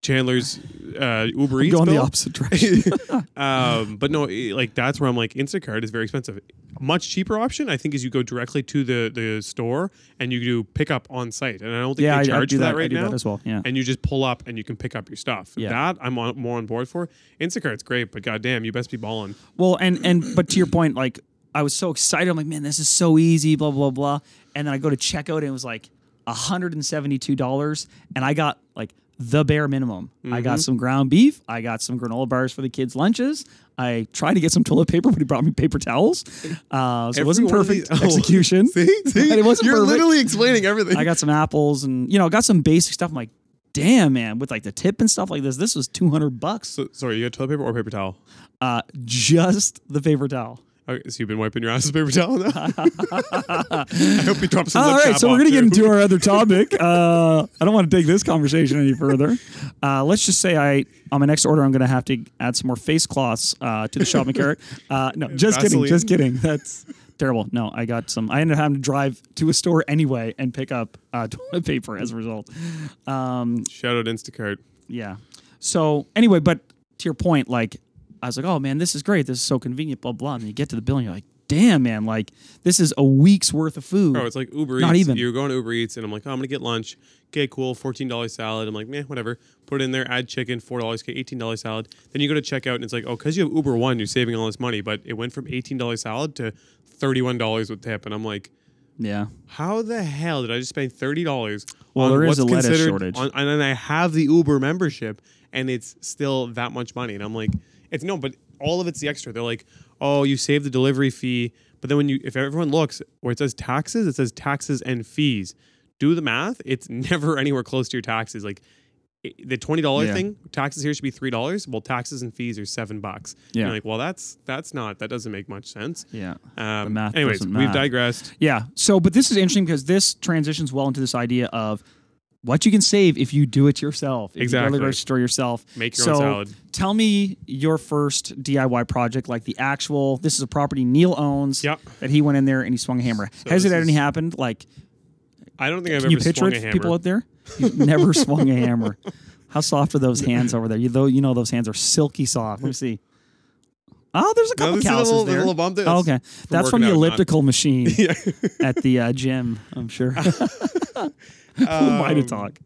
Chandler's uh, Uber Eats going the opposite direction. um, but no, like that's where I'm like Instacart is very expensive. Much cheaper option I think is you go directly to the the store and you do pick up on site, and I don't think yeah, I, they I charge do for that, that right I now. that as well. Yeah. and you just pull up and you can pick up your stuff. Yeah. That I'm on, more on board for. Instacart's great, but goddamn, you best be balling. Well, and and but to your point, like I was so excited. I'm like, man, this is so easy. Blah blah blah. And then I go to checkout and it was like hundred and seventy two dollars, and I got like the bare minimum. I Mm-hmm. got some ground beef. I got some granola bars for the kids' lunches. I tried to get some toilet paper, but he brought me paper towels. Uh, so it wasn't Every one of perfect these- oh, execution. See, see, it wasn't you're perfect. literally explaining everything. I got some apples and you know got some basic stuff. I'm like, damn man, with like the tip and stuff like this, this was two hundred bucks. so, sorry, you got toilet paper or paper towel? Uh, just the paper towel. Okay, so you've been wiping your ass with paper towel now. I hope you drop some. All right, so we're gonna get into our other topic. Uh, I don't want to take this conversation any further. Uh, let's just say I on my next order I'm gonna have to add some more face cloths uh, to the shopping cart. Uh, no, just kidding, just kidding. That's terrible. No, I got some. I ended up having to drive to a store anyway and pick up uh, toilet paper as a result. Um, Shout out Instacart. yeah. So anyway, but to your point, like I was like, oh man, this is great. This is so convenient. Blah blah. And you get to the bill and you're like, damn man, like this is a week's worth of food. Oh, it's like Uber Not Eats. even. You're going to Uber Eats, and I'm like, oh, I'm gonna get lunch. Okay, cool. Fourteen dollars salad. I'm like, meh, whatever. Put it in there. Add chicken. Four dollars. Okay, eighteen dollars salad. Then you go to checkout, and it's like, oh, because you have Uber One, you're saving all this money. But it went from eighteen dollars salad to thirty-one dollars with tip, and I'm like, yeah. how the hell did I just spend thirty dollars? Well, on there is a lettuce shortage. on- and then I have the Uber membership, and it's still that much money, and I'm like, it's no, but all of it's the extra. They're like, oh, you save the delivery fee, but then when you, if everyone looks where it says taxes, it says taxes and fees. Do the math; it's never anywhere close to your taxes. Like the twenty dollar Yeah. thing, taxes here should be three dollars. Well, taxes and fees are seven bucks. Yeah. You're like, well, that's that's not that doesn't make much sense. Yeah. Um, math anyways, we've math. digressed. Yeah. So, but this is interesting because this transitions well into this idea of what you can save if you do it yourself. If You go to Exactly. the grocery store yourself. Make your so, own salad. Tell me your first DIY project, like the actual. This is a property Neal owns. Yep. That he went in there and he swung a hammer. Has it this any happened? Like, I don't think I've can you ever picture swung it? a hammer. People out there, You've never swung a hammer. How soft are those hands over there? You though you know those hands are silky soft. Let me see. Oh, there's a couple this is a calluses there. little bump there. Oh, okay, that's from the elliptical machine yeah. at the uh, gym. I'm sure. Who am I to Um, talk?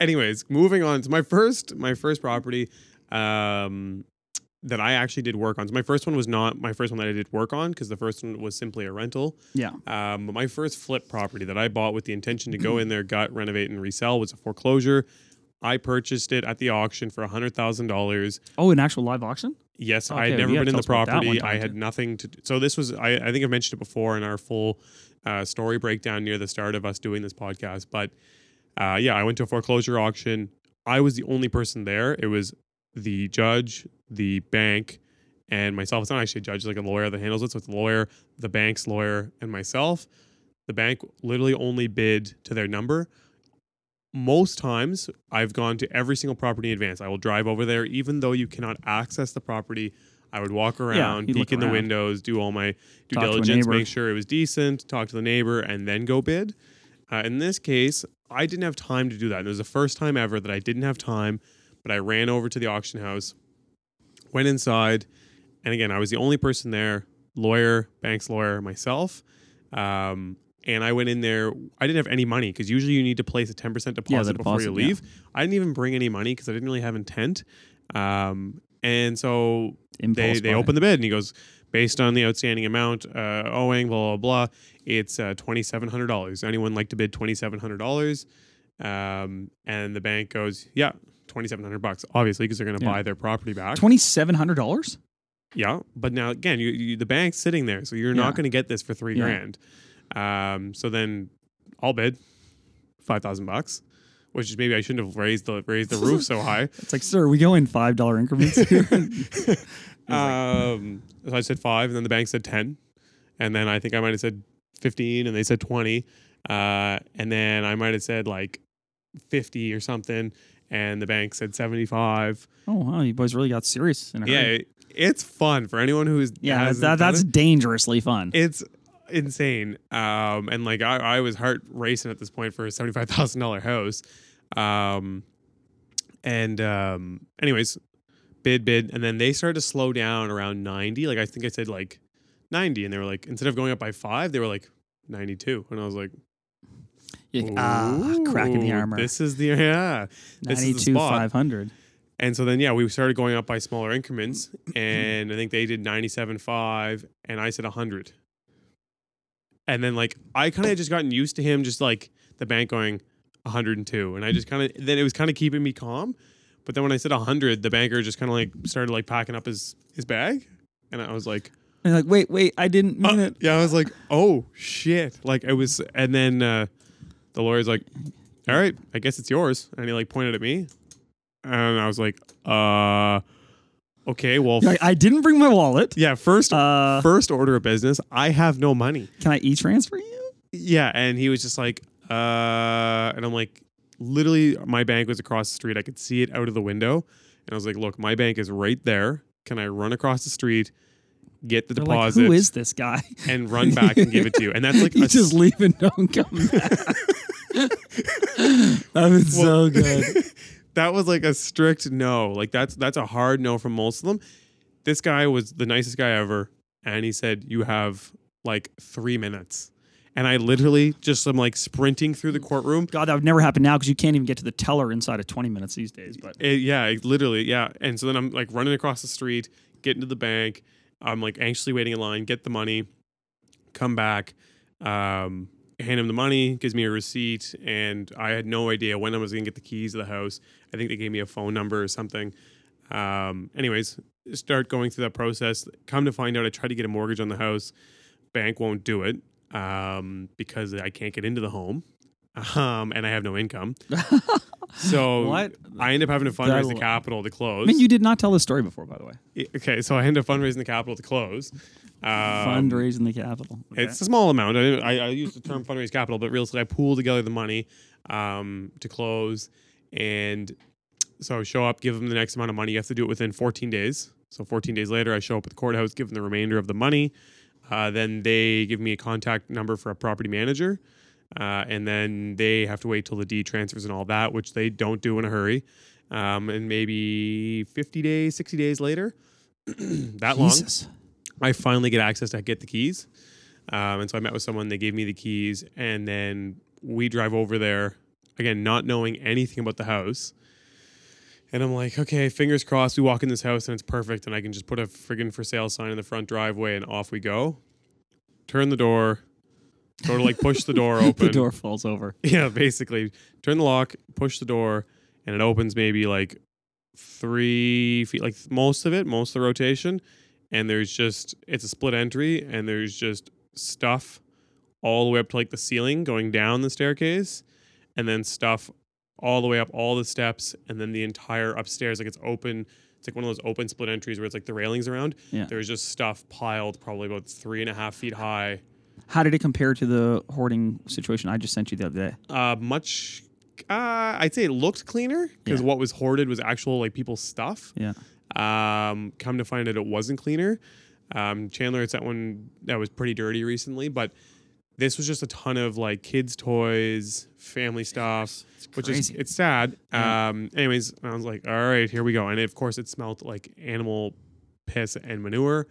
anyways, moving on to my first my first property um, that I actually did work on. So my first one was not my first one that I did work on because the first one was simply a rental. Yeah. Um, but my first flip property that I bought with the intention to go in there, gut, renovate, and resell was a foreclosure. I purchased it at the auction for hundred thousand dollars. Oh, an actual live auction? Yes, I had never been in the tell us about that one property. I had nothing to. Do. So this was. I, I think I've mentioned it before in our full uh, story breakdown near the start of us doing this podcast. But uh, yeah, I went to a foreclosure auction. I was the only person there. It was the judge, the bank, and myself. It's not actually a judge, it's like a lawyer that handles it. So it's the lawyer, the bank's lawyer, and myself. The bank literally only bid to their number. Most times, I've gone to every single property in advance. I will drive over there, even though you cannot access the property. I would walk around, you'd peek in the windows, do all my due Talk diligence, make sure it was decent, talk to the neighbor, and then go bid. Uh, in this case, I didn't have time to do that. And it was the first time ever that I didn't have time, but I ran over to the auction house, went inside, and again, I was the only person there lawyer, bank's lawyer, myself. Um, and I went in there. I didn't have any money because usually you need to place a 10% deposit, before you deposit, yeah. leave. I didn't even bring any money because I didn't really have intent. Um, and so they Impulse they buy. open the bid and he goes based on the outstanding amount uh, owing blah blah blah it's uh, $2700 anyone like to bid $2700 um, and the bank goes yeah 2700 bucks obviously because they're going to Yeah. buy their property back Twenty seven hundred dollars. yeah but now again you, you the bank's sitting there so you're Yeah. not going to get this for three Yeah. grand um, so then i'll bid 5000 bucks which is maybe i shouldn't have raised the raised the roof so high It's like, sir, we go in five dollar increments here. um, so I said five, and then the bank said ten, and then I think I might have said fifteen, and they said twenty, uh, and then I might have said like fifty or something, and the bank said seventy-five. oh wow, you boys really got serious. In a Yeah, hurry. it, it's fun for anyone who's yeah, that, that, that's it. dangerously fun. it's insane. Um, and like I, I was heart racing at this point for a seventy-five thousand dollar house. Um, and um, anyways, bid bid, and then they started to slow down around ninety. Like I think I said like ninety, and they were like instead of going up by five, they were like ninety-two, and I was like, ah, cracking the armor. This is the yeah. this is the Ninety two five hundred. And so then, yeah, we started going up by smaller increments, and I think they did ninety-seven five, and I said hundred. And then, like, I kind of just gotten used to him, just like the bank going hundred and two, and I just kind of then it was kind of keeping me calm. But then when I said hundred, the banker just kind of like started like packing up his his bag, and I was like, And like, wait, wait, I didn't mean uh, it. yeah, I was like, oh shit, like it was, and then uh, the lawyer's like, all right, I guess it's yours, and he like pointed at me, and I was like, uh, okay, well, You're like, I didn't bring my wallet. yeah, first Uh, first order of business, I have no money. can I e transfer you? Yeah, and he was just like, uh, and I'm like, literally, my bank was across the street. I could see it out of the window, and I was like, look, my bank is right there. Can I run across the street, get the They're like, deposit, who is this guy? and run back and give it to you? And that's like you a just leave and don't come back. that was so good. That was like a strict no. Like that's that's a hard no from most of them. This guy was the nicest guy ever, and he said, "You have like three minutes." And I literally just am like sprinting through the courtroom. God, that would never happen now because you can't even get to the teller inside of 20 minutes these days. But It- yeah, it literally, yeah. And so then I'm like running across the street, getting to the bank. I'm like anxiously waiting in line, get the money, come back, um, hand him the money, gives me a receipt, and I had no idea when I was gonna get the keys to the house. I think they gave me a phone number or something. Um, anyways, start going through that process. Come to find out, I tried to get a mortgage on the house. Bank won't do it um, because I can't get into the home, um, and I have no income. so What? I end up having to fundraise That'll- the capital to close. I mean, you did not tell this story before, by the way. Okay, so I end up fundraising the capital to close. Um, Fundraising the capital. Okay. It's a small amount. I, I, I use the term fundraise capital, but realistically, I pool together the money um, to close. And so show up, give them the next amount of money. You have to do it within 14 days. So 14 days later, I show up at the courthouse, give them the remainder of the money. Uh, then they give me a contact number for a property manager. Uh, and then they have to wait till the deed transfers and all that, which they don't do in a hurry. Um, and maybe 50 days, 60 days later, that long, Jesus. I finally get access to get the keys. Um, and so I met with someone, they gave me the keys, and then we drive over there, again, not knowing anything about the house. And I'm like, okay, fingers crossed, we walk in this house and it's perfect, and I can just put a friggin' for sale sign in the front driveway, and off we go. Turn the door, sort of like push the door open. The door falls over. Yeah, basically. Turn the lock, push the door, and it opens maybe like three feet, like most of it, most of the rotation. And there's just it's a split entry, and there's just stuff all the way up to like the ceiling going down the staircase, and then stuff all the way up all the steps, and then the entire upstairs. Like it's open. It's like one of those open split entries where it's like the railings around. Yeah. There's just stuff piled probably about three and a half feet high. How did it compare to the hoarding situation I just sent you the other day? Uh, much. Uh, I'd say it looked cleaner because Yeah. what was hoarded was actual like people's stuff. Yeah. Um, come to find out, it wasn't cleaner. Um, Chandler, it's that one that was pretty dirty recently, but this was just a ton of like kids' toys, family stuff, which is it's sad. Yeah. Um, anyways, I was like, all right, here we go, and of course, it smelled like animal piss and manure.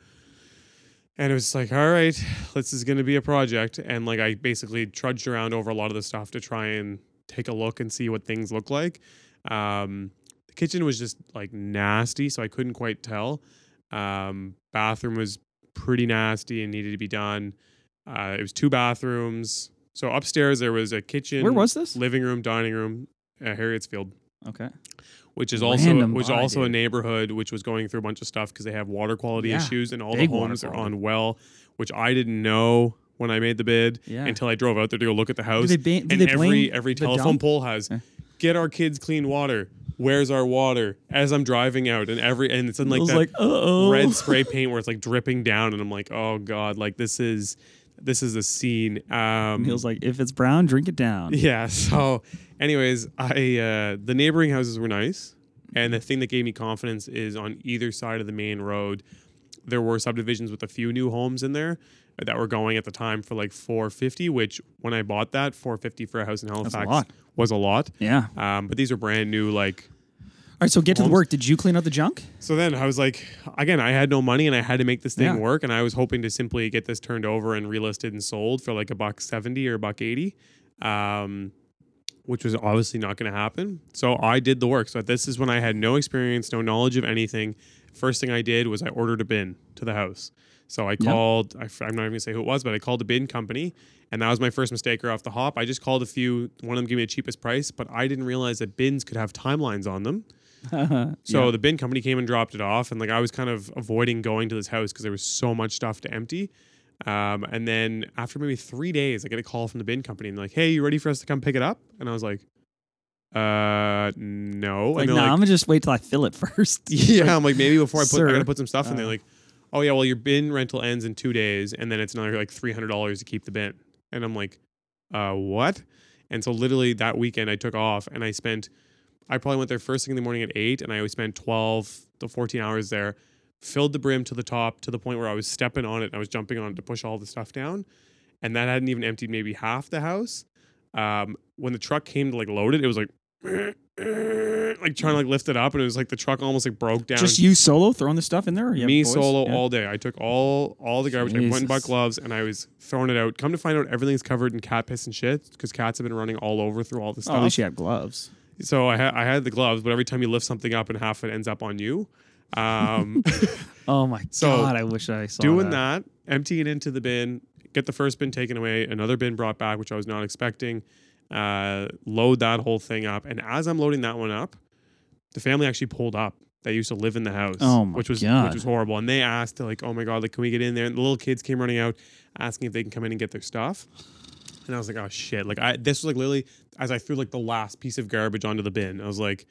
And it was like, all right, this is going to be a project. And like, I basically trudged around over a lot of the stuff to try and take a look and see what things look like. Um, the kitchen was just like nasty, so I couldn't quite tell. Um, bathroom was pretty nasty and needed to be done. Uh, it was two bathrooms. So upstairs there was a kitchen. Where was this? Living room, dining room, uh, Harrietsfield, Okay. which is also Random which is also a neighborhood which was going through a bunch of stuff because they have water quality Yeah, issues and all the homes are on well, which I didn't know when I made the bid Yeah. until I drove out there to go look at the house. Do they ba- do and they every every telephone pole has get our kids clean water. Where's our water? As I'm driving out, and every and it's in like that like, red spray paint where it's like dripping down, and I'm like, oh god, like this is this is a scene. Um, He was like, if it's brown, drink it down. yeah. So, anyways, I uh, the neighboring houses were nice, and the thing that gave me confidence is on either side of the main road, there were subdivisions with a few new homes in there that were going at the time for like 450. Which when I bought that 450 for a house in Halifax lot. was a lot. Yeah. Um, but these are brand new, like All right. So get to the work. Did you clean out the junk? So then I was like, again, I had no money and I had to make this thing Yeah. work. And I was hoping to simply get this turned over and relisted and sold for like a buck 70 or a buck 80, um, which was obviously not going to happen. So I did the work. So this is when I had no experience, no knowledge of anything. First thing I did was I ordered a bin to the house. So I called, I, am not even going to say who it was, but I called a bin company. And that was my first mistake right off the hop. I just called a few, one of them gave me the cheapest price, but I didn't realize that bins could have timelines on them. So Yeah. the bin company came and dropped it off, and like I was kind of avoiding going to this house because there was so much stuff to empty. Um, and then after maybe three days, I get a call from the bin company and like, "Hey, you ready for us to come pick it up?" And I was like, "Uh, no." like, and nah, they're I'm like, gonna just wait till I fill it first. "Yeah." I'm like, maybe before I put, I Sir, gotta put some stuff in there. uh, Like, "Oh yeah, well your bin rental ends in two days, and then it's another like three hundred dollars to keep the bin." And I'm like, "Uh, what?" And so literally that weekend I took off and I spent I probably went there first thing in the morning at eight, and I always spent twelve to fourteen hours there. Filled the brim to the top to the point where I was stepping on it and I was jumping on it to push all the stuff down, and that hadn't even emptied maybe half the house. Um, when the truck came to like load it, it was like like trying to like lift it up, and it was like the truck almost like broke down. Just you solo throwing the stuff in there. You Me solo Yeah. all day. I took all all the garbage. I went and bought gloves, and I was throwing it out. Come to find out, everything's covered in cat piss and shit because cats have been running all over through all the Oh, stuff. at least you have gloves. So I had I had the gloves, but every time you lift something up and half of it ends up on you. Um, Oh my So, god! I wish I saw doing that. that, empty it into the bin, get the first bin taken away, another bin brought back, which I was not expecting. Uh, load that whole thing up, and as I'm loading that one up, the family actually pulled up. They used to live in the house, Oh my which was God. which was horrible. And they asked, like, "Oh my god, like, can we get in there?" And the little kids came running out, asking if they can come in and get their stuff. And I was like, "Oh shit!" Like, I this was like literally as I threw like the last piece of garbage onto the bin. I was like,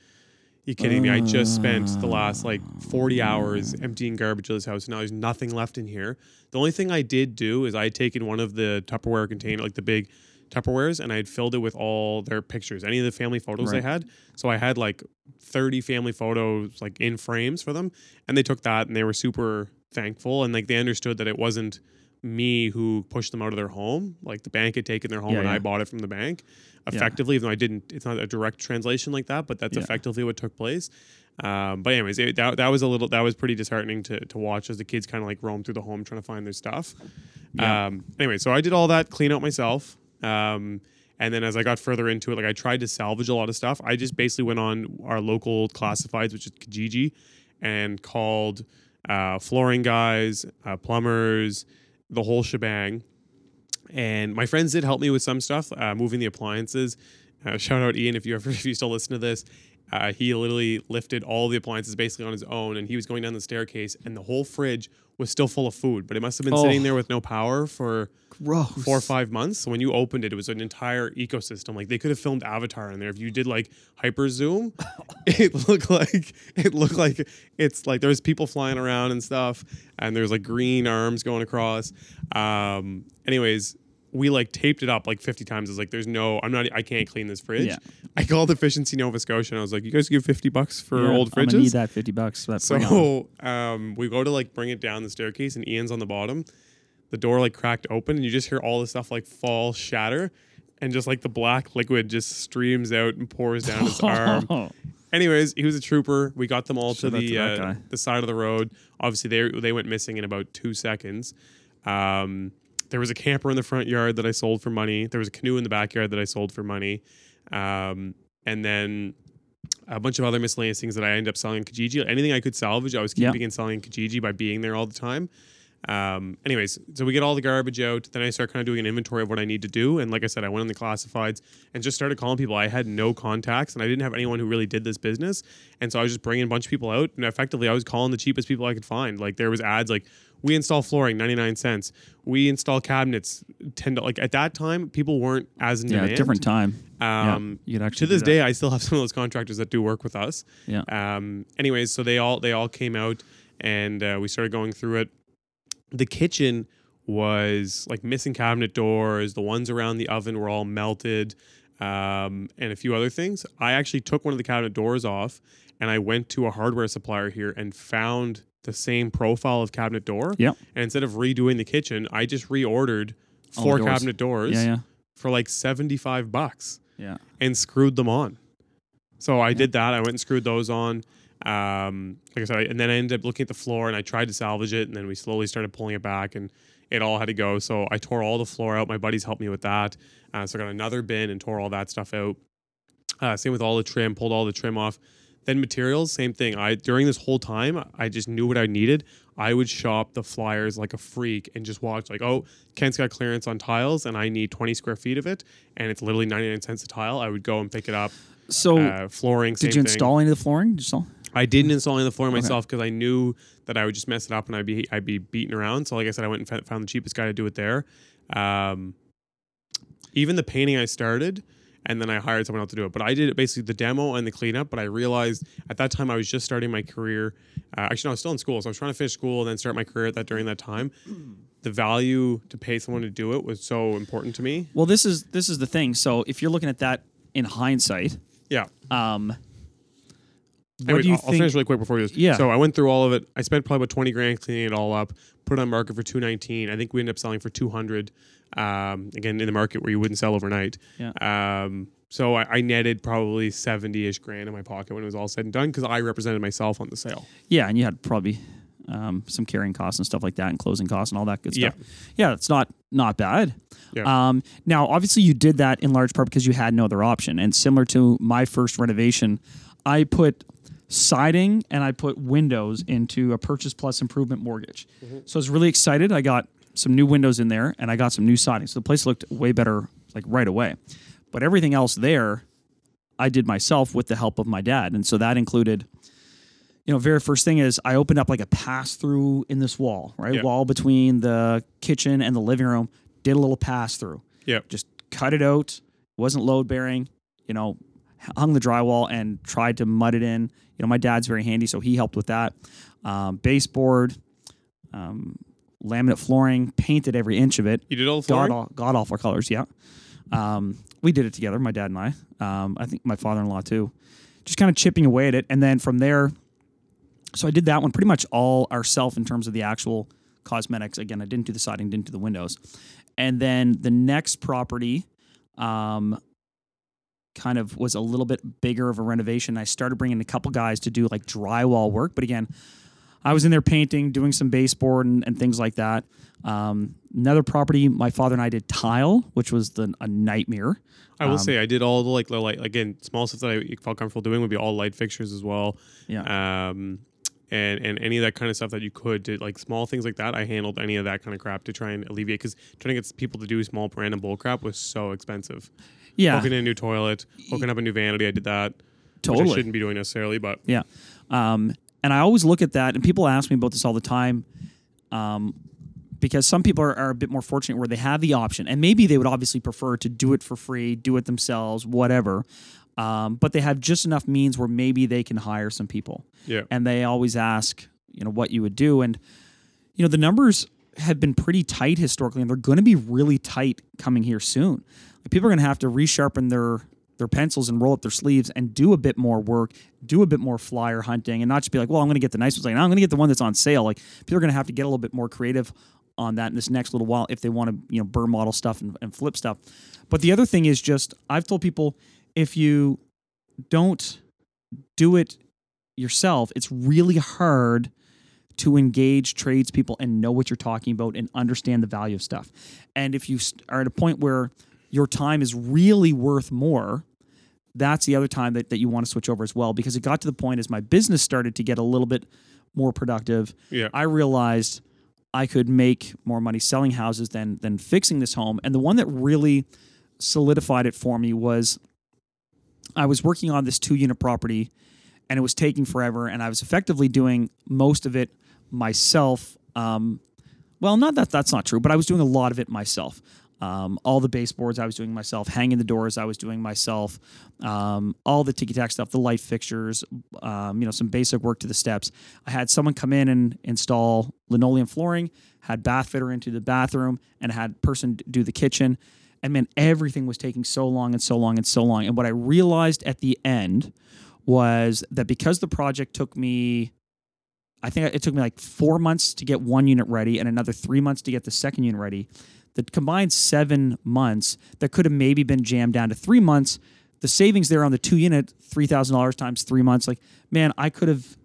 "You kidding me? I just spent the last like 40 hours emptying garbage of this house. Now there's nothing left in here. The only thing I did do is I had taken one of the Tupperware container, like the big Tupperwares, and I had filled it with all their pictures, any of the family photos Right. they had. So I had like 30 family photos like in frames for them, and they took that and they were super thankful and like they understood that it wasn't me who pushed them out of their home. Like the bank had taken their home Yeah, and yeah. I bought it from the bank. Effectively, even though I didn't, it's not a direct translation like that, but that's Yeah. effectively what took place. Um, but anyways, it, that, that was a little that was pretty disheartening to to watch as the kids kind of like roam through the home trying to find their stuff. Yeah. Um, anyway, so I did all that, clean out myself. Um, and then as I got further into it, like I tried to salvage a lot of stuff. I just basically went on our local classifieds, which is Kijiji, and called uh, flooring guys, uh, plumbers, the whole shebang. And my friends did help me with some stuff, uh, moving the appliances. Uh, shout out Ian if you ever if you still listen to this. Uh, he literally lifted all the appliances basically on his own, and he was going down the staircase, and the whole fridge was still full of food, but it must have been Oh. sitting there with no power for Gross. four or five months. So when you opened it, it was an entire ecosystem. Like they could have filmed Avatar in there. If you did like hyper zoom, it looked like it looked like it's like there's people flying around and stuff, and there's like green arms going across. Um, anyways, we like taped it up like 50 times. It's like there's no, I'm not, I can't clean this fridge. Yeah. I called Efficiency Nova Scotia and I was like, you guys give 50 bucks for Yeah, old fridges. gonna need that fifty bucks. That. So um, we go to like bring it down the staircase, and Ian's on the bottom. The door like cracked open, and you just hear all the stuff like fall, shatter, and just like the black liquid just streams out and pours down his arm. Anyways, he was a trooper. We got them all to the to uh, the side of the road. Obviously, they they went missing in about two seconds. Um, there was a camper in the front yard that I sold for money. There was a canoe in the backyard that I sold for money, um, and then a bunch of other miscellaneous things that I ended up selling in Kijiji. Anything I could salvage, I was Yeah. keeping and selling in Kijiji by being there all the time. Um, anyways, so we get all the garbage out. Then I start kind of doing an inventory of what I need to do. And like I said, I went on the classifieds and just started calling people. I had no contacts and I didn't have anyone who really did this business. And so I was just bringing a bunch of people out. And effectively, I was calling the cheapest people I could find. Like there was ads like, we install flooring, 99 cents. We install cabinets, 10 Like at that time, people weren't as in yeah, demand. different time. Um, you could actually to this day, I still have some of those contractors that do work with us. Yeah. Um, anyways, so they all they all came out and uh, we started going through it. The kitchen was like missing cabinet doors. The ones around the oven were all melted, um, and a few other things. I actually took one of the cabinet doors off, and I went to a hardware supplier here and found the same profile of cabinet door. Yep. And instead of redoing the kitchen, I just reordered All the four doors. cabinet doors Yeah, yeah, for like seventy five bucks yeah. and screwed them on. So I did that. I went and screwed those on. Um, like I said, I, and then I ended up looking at the floor and I tried to salvage it, and then we slowly started pulling it back, and it all had to go. So I tore all the floor out. My buddies helped me with that. Uh, so I got another bin and tore all that stuff out. Uh, same with all the trim, pulled all the trim off. Then materials, same thing. I during this whole time, I just knew what I needed. I would shop the flyers like a freak and just watch like, oh, Kent's got clearance on tiles, and I need 20 square feet of it, and it's literally 99 cents a tile. I would go and pick it up. So Uh, flooring, same did you thing. install any of the flooring? Did you install? I didn't install any of the flooring myself because I knew that I would just mess it up and I'd be I'd be beaten around. So like I said, I went and found the cheapest guy to do it there. Um, even the painting I started, and then I hired someone else to do it. But I did basically the demo and the cleanup. But I realized at that time I was just starting my career. Uh, actually, no, I was still in school, so I was trying to finish school and then start my career at that during that time. The value to pay someone to do it was so important to me. Well, this is this is the thing. So if you're looking at that in hindsight, Yeah. um, what Anyways, do you I'll, I'll finish really quick before you. Yeah. So I went through all of it. I spent probably about twenty grand cleaning it all up. Put it on market for two nineteen. I think we ended up selling for two hundred. Um, again, in the market where you wouldn't sell overnight. Yeah. Um, so I, I netted probably seventy ish grand in my pocket when it was all said and done because I represented myself on the sale. Yeah, and you had probably um, some carrying costs and stuff like that, and closing costs and all that good Yeah. stuff. Yeah, it's not not bad. Yeah. Um, now, obviously, you did that in large part because you had no other option, and similar to my first renovation, I put siding and I put windows into a purchase plus improvement mortgage. Mm-hmm. So I was really excited. I got some new windows in there, and I got some new siding, so the place looked way better like right away. But everything else there, I did myself with the help of my dad, and so that included you know, very first thing is I opened up like a pass through in this wall, right? Yeah. Wall between the kitchen and the living room. Did a little pass through. Yeah. Just cut it out. Wasn't load bearing. You know, hung the drywall and tried to mud it in. You know, my dad's very handy, so he helped with that. Um, baseboard, um, laminate flooring, painted every inch of it You did all the god, flooring. god awful colors. Yeah, um, we did it together, my dad and I. Um, I think my father-in-law too. Just kind of chipping away at it, and then from there, so I did that one pretty much all ourselves in terms of the actual cosmetics. Again, I didn't do the siding, didn't do the windows, and then the next property, um, kind of was a little bit bigger of a renovation. I started bringing a couple guys to do like drywall work, but again. I was in there painting, doing some baseboard and, and things like that. Um, another property, my father and I did tile, which was the, a nightmare. I will Um, say I did all the like the light again small stuff that I felt comfortable doing would be all light fixtures as well. Yeah. Um, and and any of that kind of stuff that you could do, like small things like that. I handled any of that kind of crap to try and alleviate because trying to get people to do small random bull crap was so expensive. Yeah. Hooking in a new toilet, hooking up a new vanity. I did that. which I Totally. shouldn't be doing necessarily, but Yeah. Um, and I always look at that, and people ask me about this all the time. Um, because some people are, are a bit more fortunate where they have the option, and maybe they would obviously prefer to do it for free, do it themselves, whatever. Um, but they have just enough means where maybe they can hire some people. yeah, And they always ask, you know, what you would do. And, you know, the numbers have been pretty tight historically, and they're going to be really tight coming here soon. Like, people are going to have to resharpen their their pencils and roll up their sleeves and do a bit more work, do a bit more flyer hunting, and not just be like, well, I'm going to get the nice ones. Like, no, I'm going to get the one that's on sale. Like, people are going to have to get a little bit more creative on that in this next little while if they want to, you know, burn model stuff and, and flip stuff. But the other thing is just, I've told people if you don't do it yourself, it's really hard to engage tradespeople and know what you're talking about and understand the value of stuff. And if you are at a point where your time is really worth more, that's the other time that, that you want to switch over as well. Because it got to the point as my business started to get a little bit more productive, yeah, I realized I could make more money selling houses than than fixing this home. And the one that really solidified it for me was I was working on this two unit property and it was taking forever and I was effectively doing most of it myself. Um, well, not that that's not true, but I was doing a lot of it myself. Um, all the baseboards I was doing myself, hanging the doors I was doing myself, um, all the ticky tack stuff, the light fixtures, um, you know, some basic work to the steps. I had someone come in and install linoleum flooring, had bath fitter into the bathroom, and had person do the kitchen. And man, everything was taking so long and so long and so long. And what I realized at the end was that because the project took me I think it took me like four months to get one unit ready and another three months to get the second unit ready. The combined seven months that could have maybe been jammed down to three months. The savings there on the two unit, three thousand dollars times three months. Like, man, I could have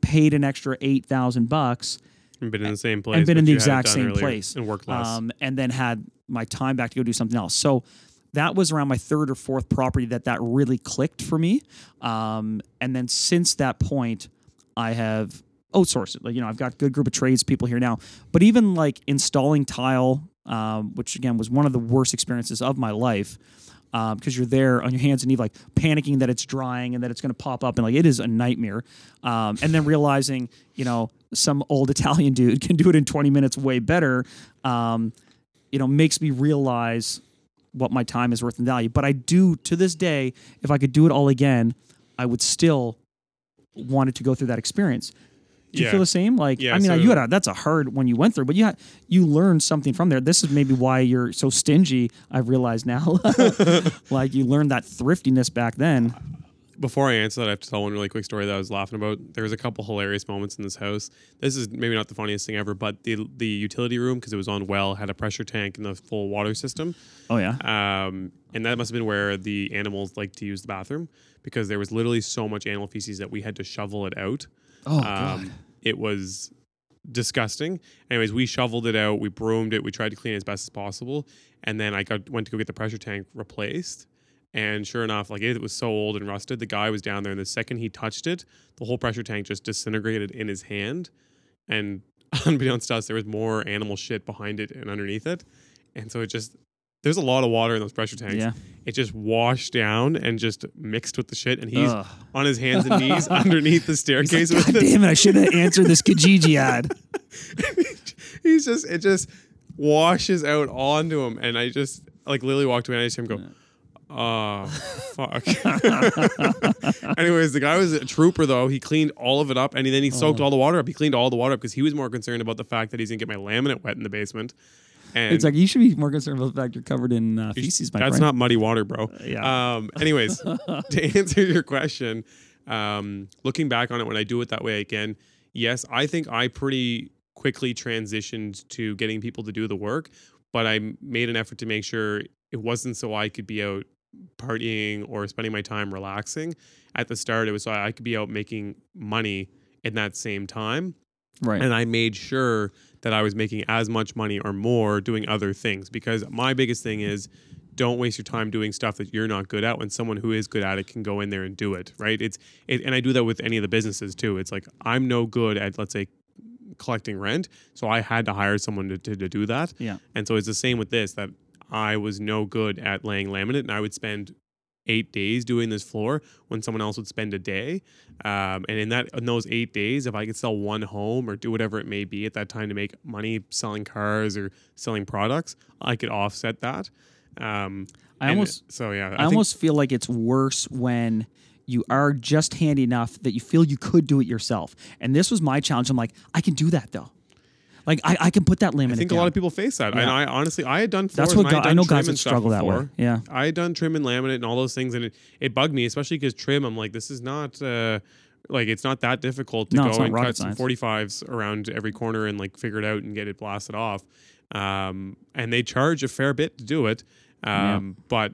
paid an extra eight thousand bucks and been in the same place, and been in the you had it exact same place and worked less. um, and then had my time back to go do something else. So that was around my third or fourth property that that really clicked for me. Um, and then since that point, I have outsourced it. Like you know, I've got a good group of tradespeople here now. But even like installing tile, um, which again was one of the worst experiences of my life. Because you're there on your hands and knees, like panicking that it's drying and that it's going to pop up, and like it is a nightmare. Um, and then realizing, you know, some old Italian dude can do it in 20 minutes way better. Um, you know, makes me realize what my time is worth in value. But I do to this day, if I could do it all again, I would still want it to go through that experience. Do you Yeah. feel the same? Like, Yeah, I mean, so- you had a, that's a hard one you went through, but you had, you learned something from there. This is maybe why you're so stingy. I've realized now, like you learned that thriftiness back then. Before I answer that, I have to tell one really quick story that I was laughing about. There was a couple hilarious moments in this house. This is maybe not the funniest thing ever, but the the utility room because it was on well had a pressure tank and the full water system. Oh yeah. um, and that must have been where the animals like to use the bathroom because there was literally so much animal feces that we had to shovel it out. Oh Um, it was disgusting. Anyways, we shoveled it out, we broomed it, we tried to clean it as best as possible, and then I got went to go get the pressure tank replaced. And sure enough, like it was so old and rusted. The guy was down there, and the second he touched it, the whole pressure tank just disintegrated in his hand. And unbeknownst to us, there was more animal shit behind it and underneath it. And so it just there's a lot of water in those pressure tanks. Yeah. It just washed down and just mixed with the shit. And he's Ugh. on his hands and knees underneath the staircase God with it. damn it! I should have answered this Kijiji ad. he's just it just washes out onto him and i just like lily walked away and i just him go oh fuck anyways the guy was a trooper though he cleaned all of it up and then he soaked Oh. all the water up he cleaned all the water up because he was more concerned about the fact that he's gonna get my laminate wet in the basement and It's like you should be more concerned about the fact you're covered in uh, feces, my that's friend. not muddy water, bro. yeah. Um, anyways, to answer your question, um, looking back on it, when I do it that way again, yes, I think I pretty quickly transitioned to getting people to do the work, but I made an effort to make sure it wasn't so I could be out partying or spending my time relaxing. At the start, it was so I could be out making money in that same time right. and I made sure that I was making as much money or more doing other things because my biggest thing is don't waste your time doing stuff that you're not good at when someone who is good at it can go in there and do it right it's it, and I do that with any of the businesses too it's like I'm no good at let's say collecting rent so I had to hire someone to, to, to do that Yeah. and so it's the same with this that I was no good at laying laminate and I would spend eight days doing this floor when someone else would spend a day. Um, and in that in those eight days, if I could sell one home or do whatever it may be at that time to make money selling cars or selling products, I could offset that. Um, I almost so yeah. I, think- almost feel like it's worse when you are just handy enough that you feel you could do it yourself. And this was my challenge. I'm like, I can do that though. Like I, I can put that limit. I think a lot of people face that, and I honestly I had done That's what and I, I know guys that struggle that way. Yeah. I had done trim and laminate and all those things, and it, it bugged me, especially because trim. I'm like, this is not uh, like it's not that difficult to No, go and cut some 45s around every corner and like figure it out and get it blasted off. Um, and they charge a fair bit to do it, um, but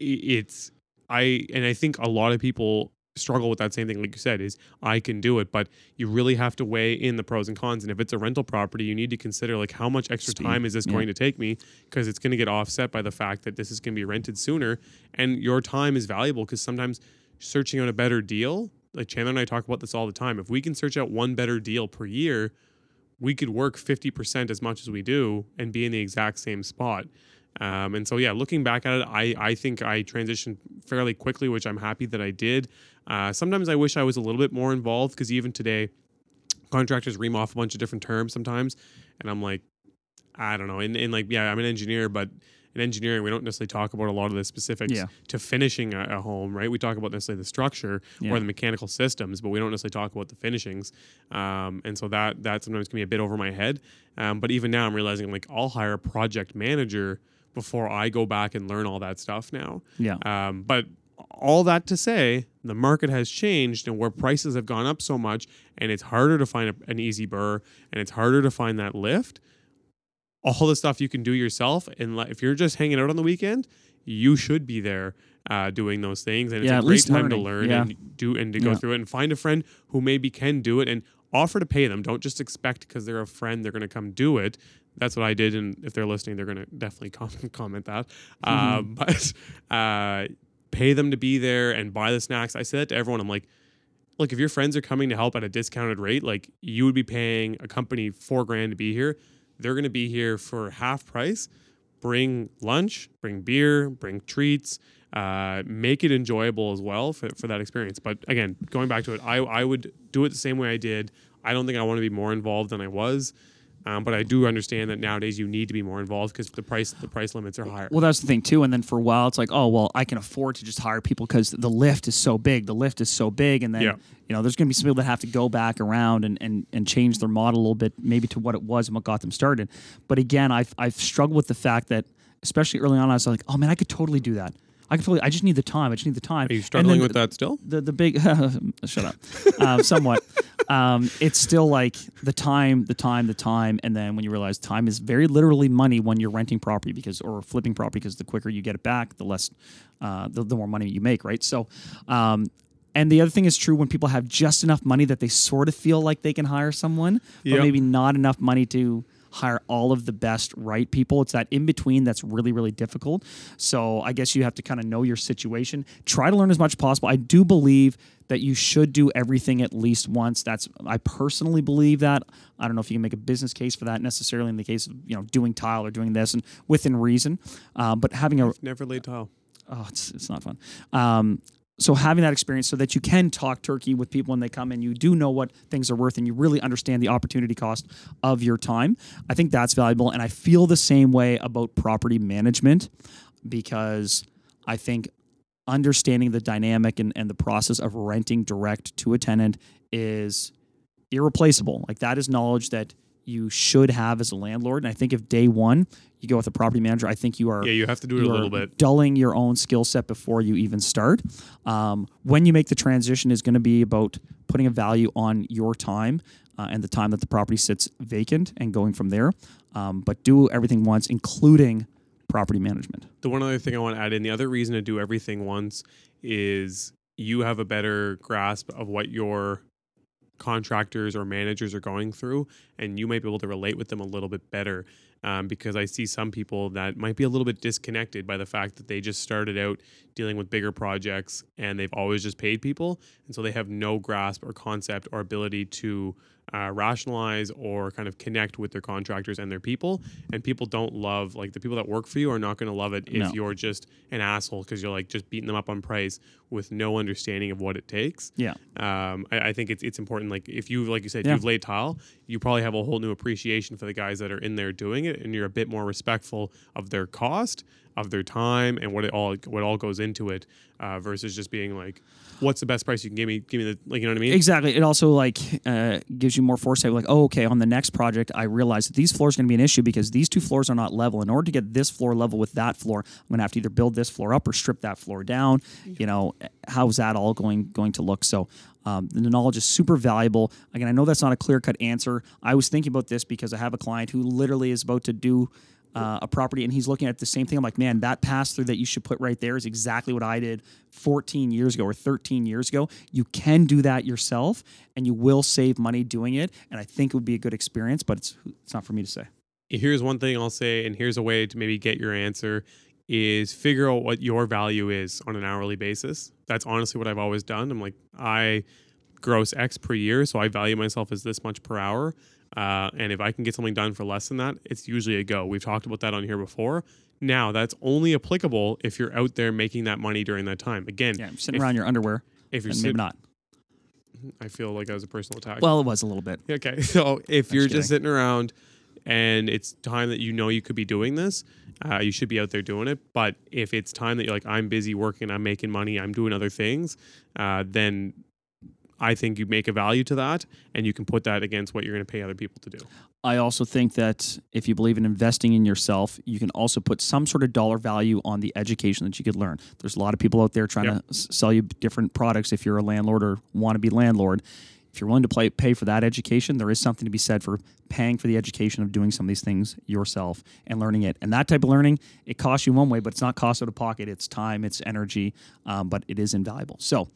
it's I and I think a lot of people struggle with that same thing like you said is I can do it but you really have to weigh in the pros and cons and if it's a rental property you need to consider like how much extra Speed. time is this Yeah. going to take me because it's going to get offset by the fact that this is going to be rented sooner and your time is valuable because sometimes searching out a better deal like Chandler and I talk about this all the time if we can search out one better deal per year we could work 50% as much as we do and be in the exact same spot. Um, and so, yeah, looking back at it, I, I think I transitioned fairly quickly, which I'm happy that I did. Uh, sometimes I wish I was a little bit more involved because even today, contractors ream off a bunch of different terms sometimes. And I'm like, I don't know. And, and like, yeah, I'm an engineer, but in engineering, we don't necessarily talk about a lot of the specifics Yeah. to finishing a, a home, right? We talk about necessarily the structure Yeah. or the mechanical systems, but we don't necessarily talk about the finishings. Um, and so that that sometimes can be a bit over my head. Um, but even now, I'm realizing like I'll hire a project manager before I go back and learn all that stuff now. Yeah. Um, but all that to say, the market has changed and where prices have gone up so much, and it's harder to find a, an easy BRRRR and it's harder to find that lift. All the stuff you can do yourself, and if you're just hanging out on the weekend, you should be there uh, doing those things, and Yeah, it's a great time to learn Yeah. and do and to go Yeah. through it, and find a friend who maybe can do it, and offer to pay them. Don't just expect because they're a friend they're going to come do it. That's what I did, and if they're listening, they're going to definitely comment comment that. Mm-hmm. Um, but uh, pay them to be there and buy the snacks. I say that to everyone. I'm like, look, if your friends are coming to help at a discounted rate, like you would be paying a company four grand to be here. They're going to be here for half price. Bring lunch, bring beer, bring treats. Uh, make it enjoyable as well for, for that experience. But again, going back to it, I, I would do it the same way I did. I don't think I want to be more involved than I was. Um, but I do understand that nowadays you need to be more involved because the price the price limits are higher. Well, that's the thing too. And then for a while, it's like, oh well, I can afford to just hire people because the lift is so big. The lift is so big, and then Yeah. you know, there's going to be some people that have to go back around and, and and change their model a little bit, maybe to what it was and what got them started. But again, I've I've struggled with the fact that, especially early on, I was like, oh man, I could totally do that. I totally. I just need the time. I just need the time. Are you struggling with that still? the the big shut up um, somewhat um, it's still like the time the time the time and then when you realize time is very literally money when you're renting property because or flipping property because the quicker you get it back the less uh, the, the more money you make right so um, and the other thing is true when people have just enough money that they sort of feel like they can hire someone but Yep. maybe not enough money to hire all of the best right people. It's that in between that's really really difficult. So i guess you have to kind of know your situation. Try to learn as much as possible. I do believe that you should do everything at least once. That's i personally believe that. I don't know if you can make a business case for that necessarily in the case of you know doing tile or doing this and within reason. Uh, but having a Never laid tile. oh, it's it's not fun. Um, so having that experience so that you can talk turkey with people when they come and you do know what things are worth and you really understand the opportunity cost of your time i think that's valuable. And i feel the same way about property management because i think understanding the dynamic and, and the process of renting direct to a tenant is irreplaceable. Like that is knowledge that you should have as a landlord and i think if day one you go with a property manager i think you are Yeah, you have to do it a little bit. dulling your own skill set before you even start. Um, when you make the transition is going to be about putting a value on your time uh, and the time that the property sits vacant and going from there. Um, but do everything once, including property management. The one other thing I want to add in, the other reason to do everything once is you have a better grasp of what your contractors or managers are going through, and you might be able to relate with them a little bit better. Um, because I see some people that might be a little bit disconnected by the fact that they just started out dealing with bigger projects and they've always just paid people. And so they have no grasp or concept or ability to uh, rationalize or kind of connect with their contractors and their people. And people don't love, like, the people that work for you are not going to love it if No. you're just an asshole because you're like just beating them up on price with no understanding of what it takes Yeah. um, I, I think it's it's important. Like if you like you said, Yeah. you've laid tile, you probably have a whole new appreciation for the guys that are in there doing it, and you're a bit more respectful of their cost, of their time, and what it all what all goes into it, uh, versus just being like, "What's the best price you can give me? Give me the like, you know what I mean?" Exactly. It also like uh, gives you more foresight. Like, oh, okay, on the next project, I realize that these floors are going to be an issue because these two floors are not level. In order to get this floor level with that floor, I'm going to have to either build this floor up or strip that floor down. You know, how's that all going going to look? So. Um, the knowledge is super valuable. Again, I know that's not a clear cut answer. I was thinking about this because I have a client who literally is about to do uh, a property and he's looking at the same thing. I'm like, man, that pass through that you should put right there is exactly what I did 14 years ago or 13 years ago. You can do that yourself and you will save money doing it. And I think it would be a good experience, but it's, it's not for me to say. here's one thing I'll say, and here's a way to maybe get your answer is figure out what your value is on an hourly basis. That's honestly what I've always done. I'm like, I gross X per year, so I value myself as this much per hour. Uh, and if I can get something done for less than that, it's usually a go. We've talked about that on here before. Now, that's only applicable if you're out there making that money during that time. Again, Yeah, sitting if, around your underwear, if you're maybe not. I feel like that was a personal attack. Well, it was a little bit. Okay. So if you're kidding. just sitting around and it's time that you know you could be doing this, uh, you should be out there doing it. But if it's time that you're like, I'm busy working, I'm making money, I'm doing other things, uh, then I think you make a value to that and you can put that against what you're going to pay other people to do. I also think that if you believe in investing in yourself, you can also put some sort of dollar value on the education that you could learn. There's a lot of people out there trying Yep. to sell you different products if you're a landlord or want to be landlord. If you're willing to play, pay for that education, there is something to be said for paying for the education of doing some of these things yourself and learning it. And that type of learning, it costs you one way, but it's not cost out of pocket. It's time, it's energy, um, but it is invaluable. So,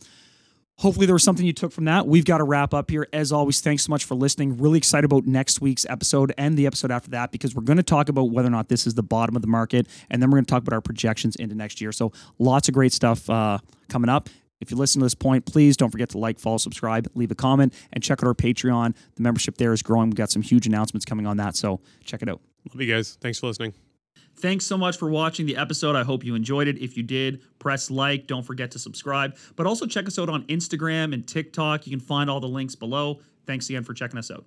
Hopefully, there was something you took from that. We've got to wrap up here. As always, thanks so much for listening. Really excited about next week's episode and the episode after that because we're going to talk about whether or not this is the bottom of the market. And then we're going to talk about our projections into next year. So, lots of great stuff uh, coming up. If you listen to this point, please don't forget to like, follow, subscribe, leave a comment, and check out our Patreon. The membership there is growing. We've got some huge announcements coming on that. So, check it out. Love you guys. Thanks for listening. Thanks so much for watching the episode. I hope you enjoyed it. If you did, press like. Don't forget to subscribe. But also check us out on Instagram and TikTok. You can find all the links below. Thanks again for checking us out.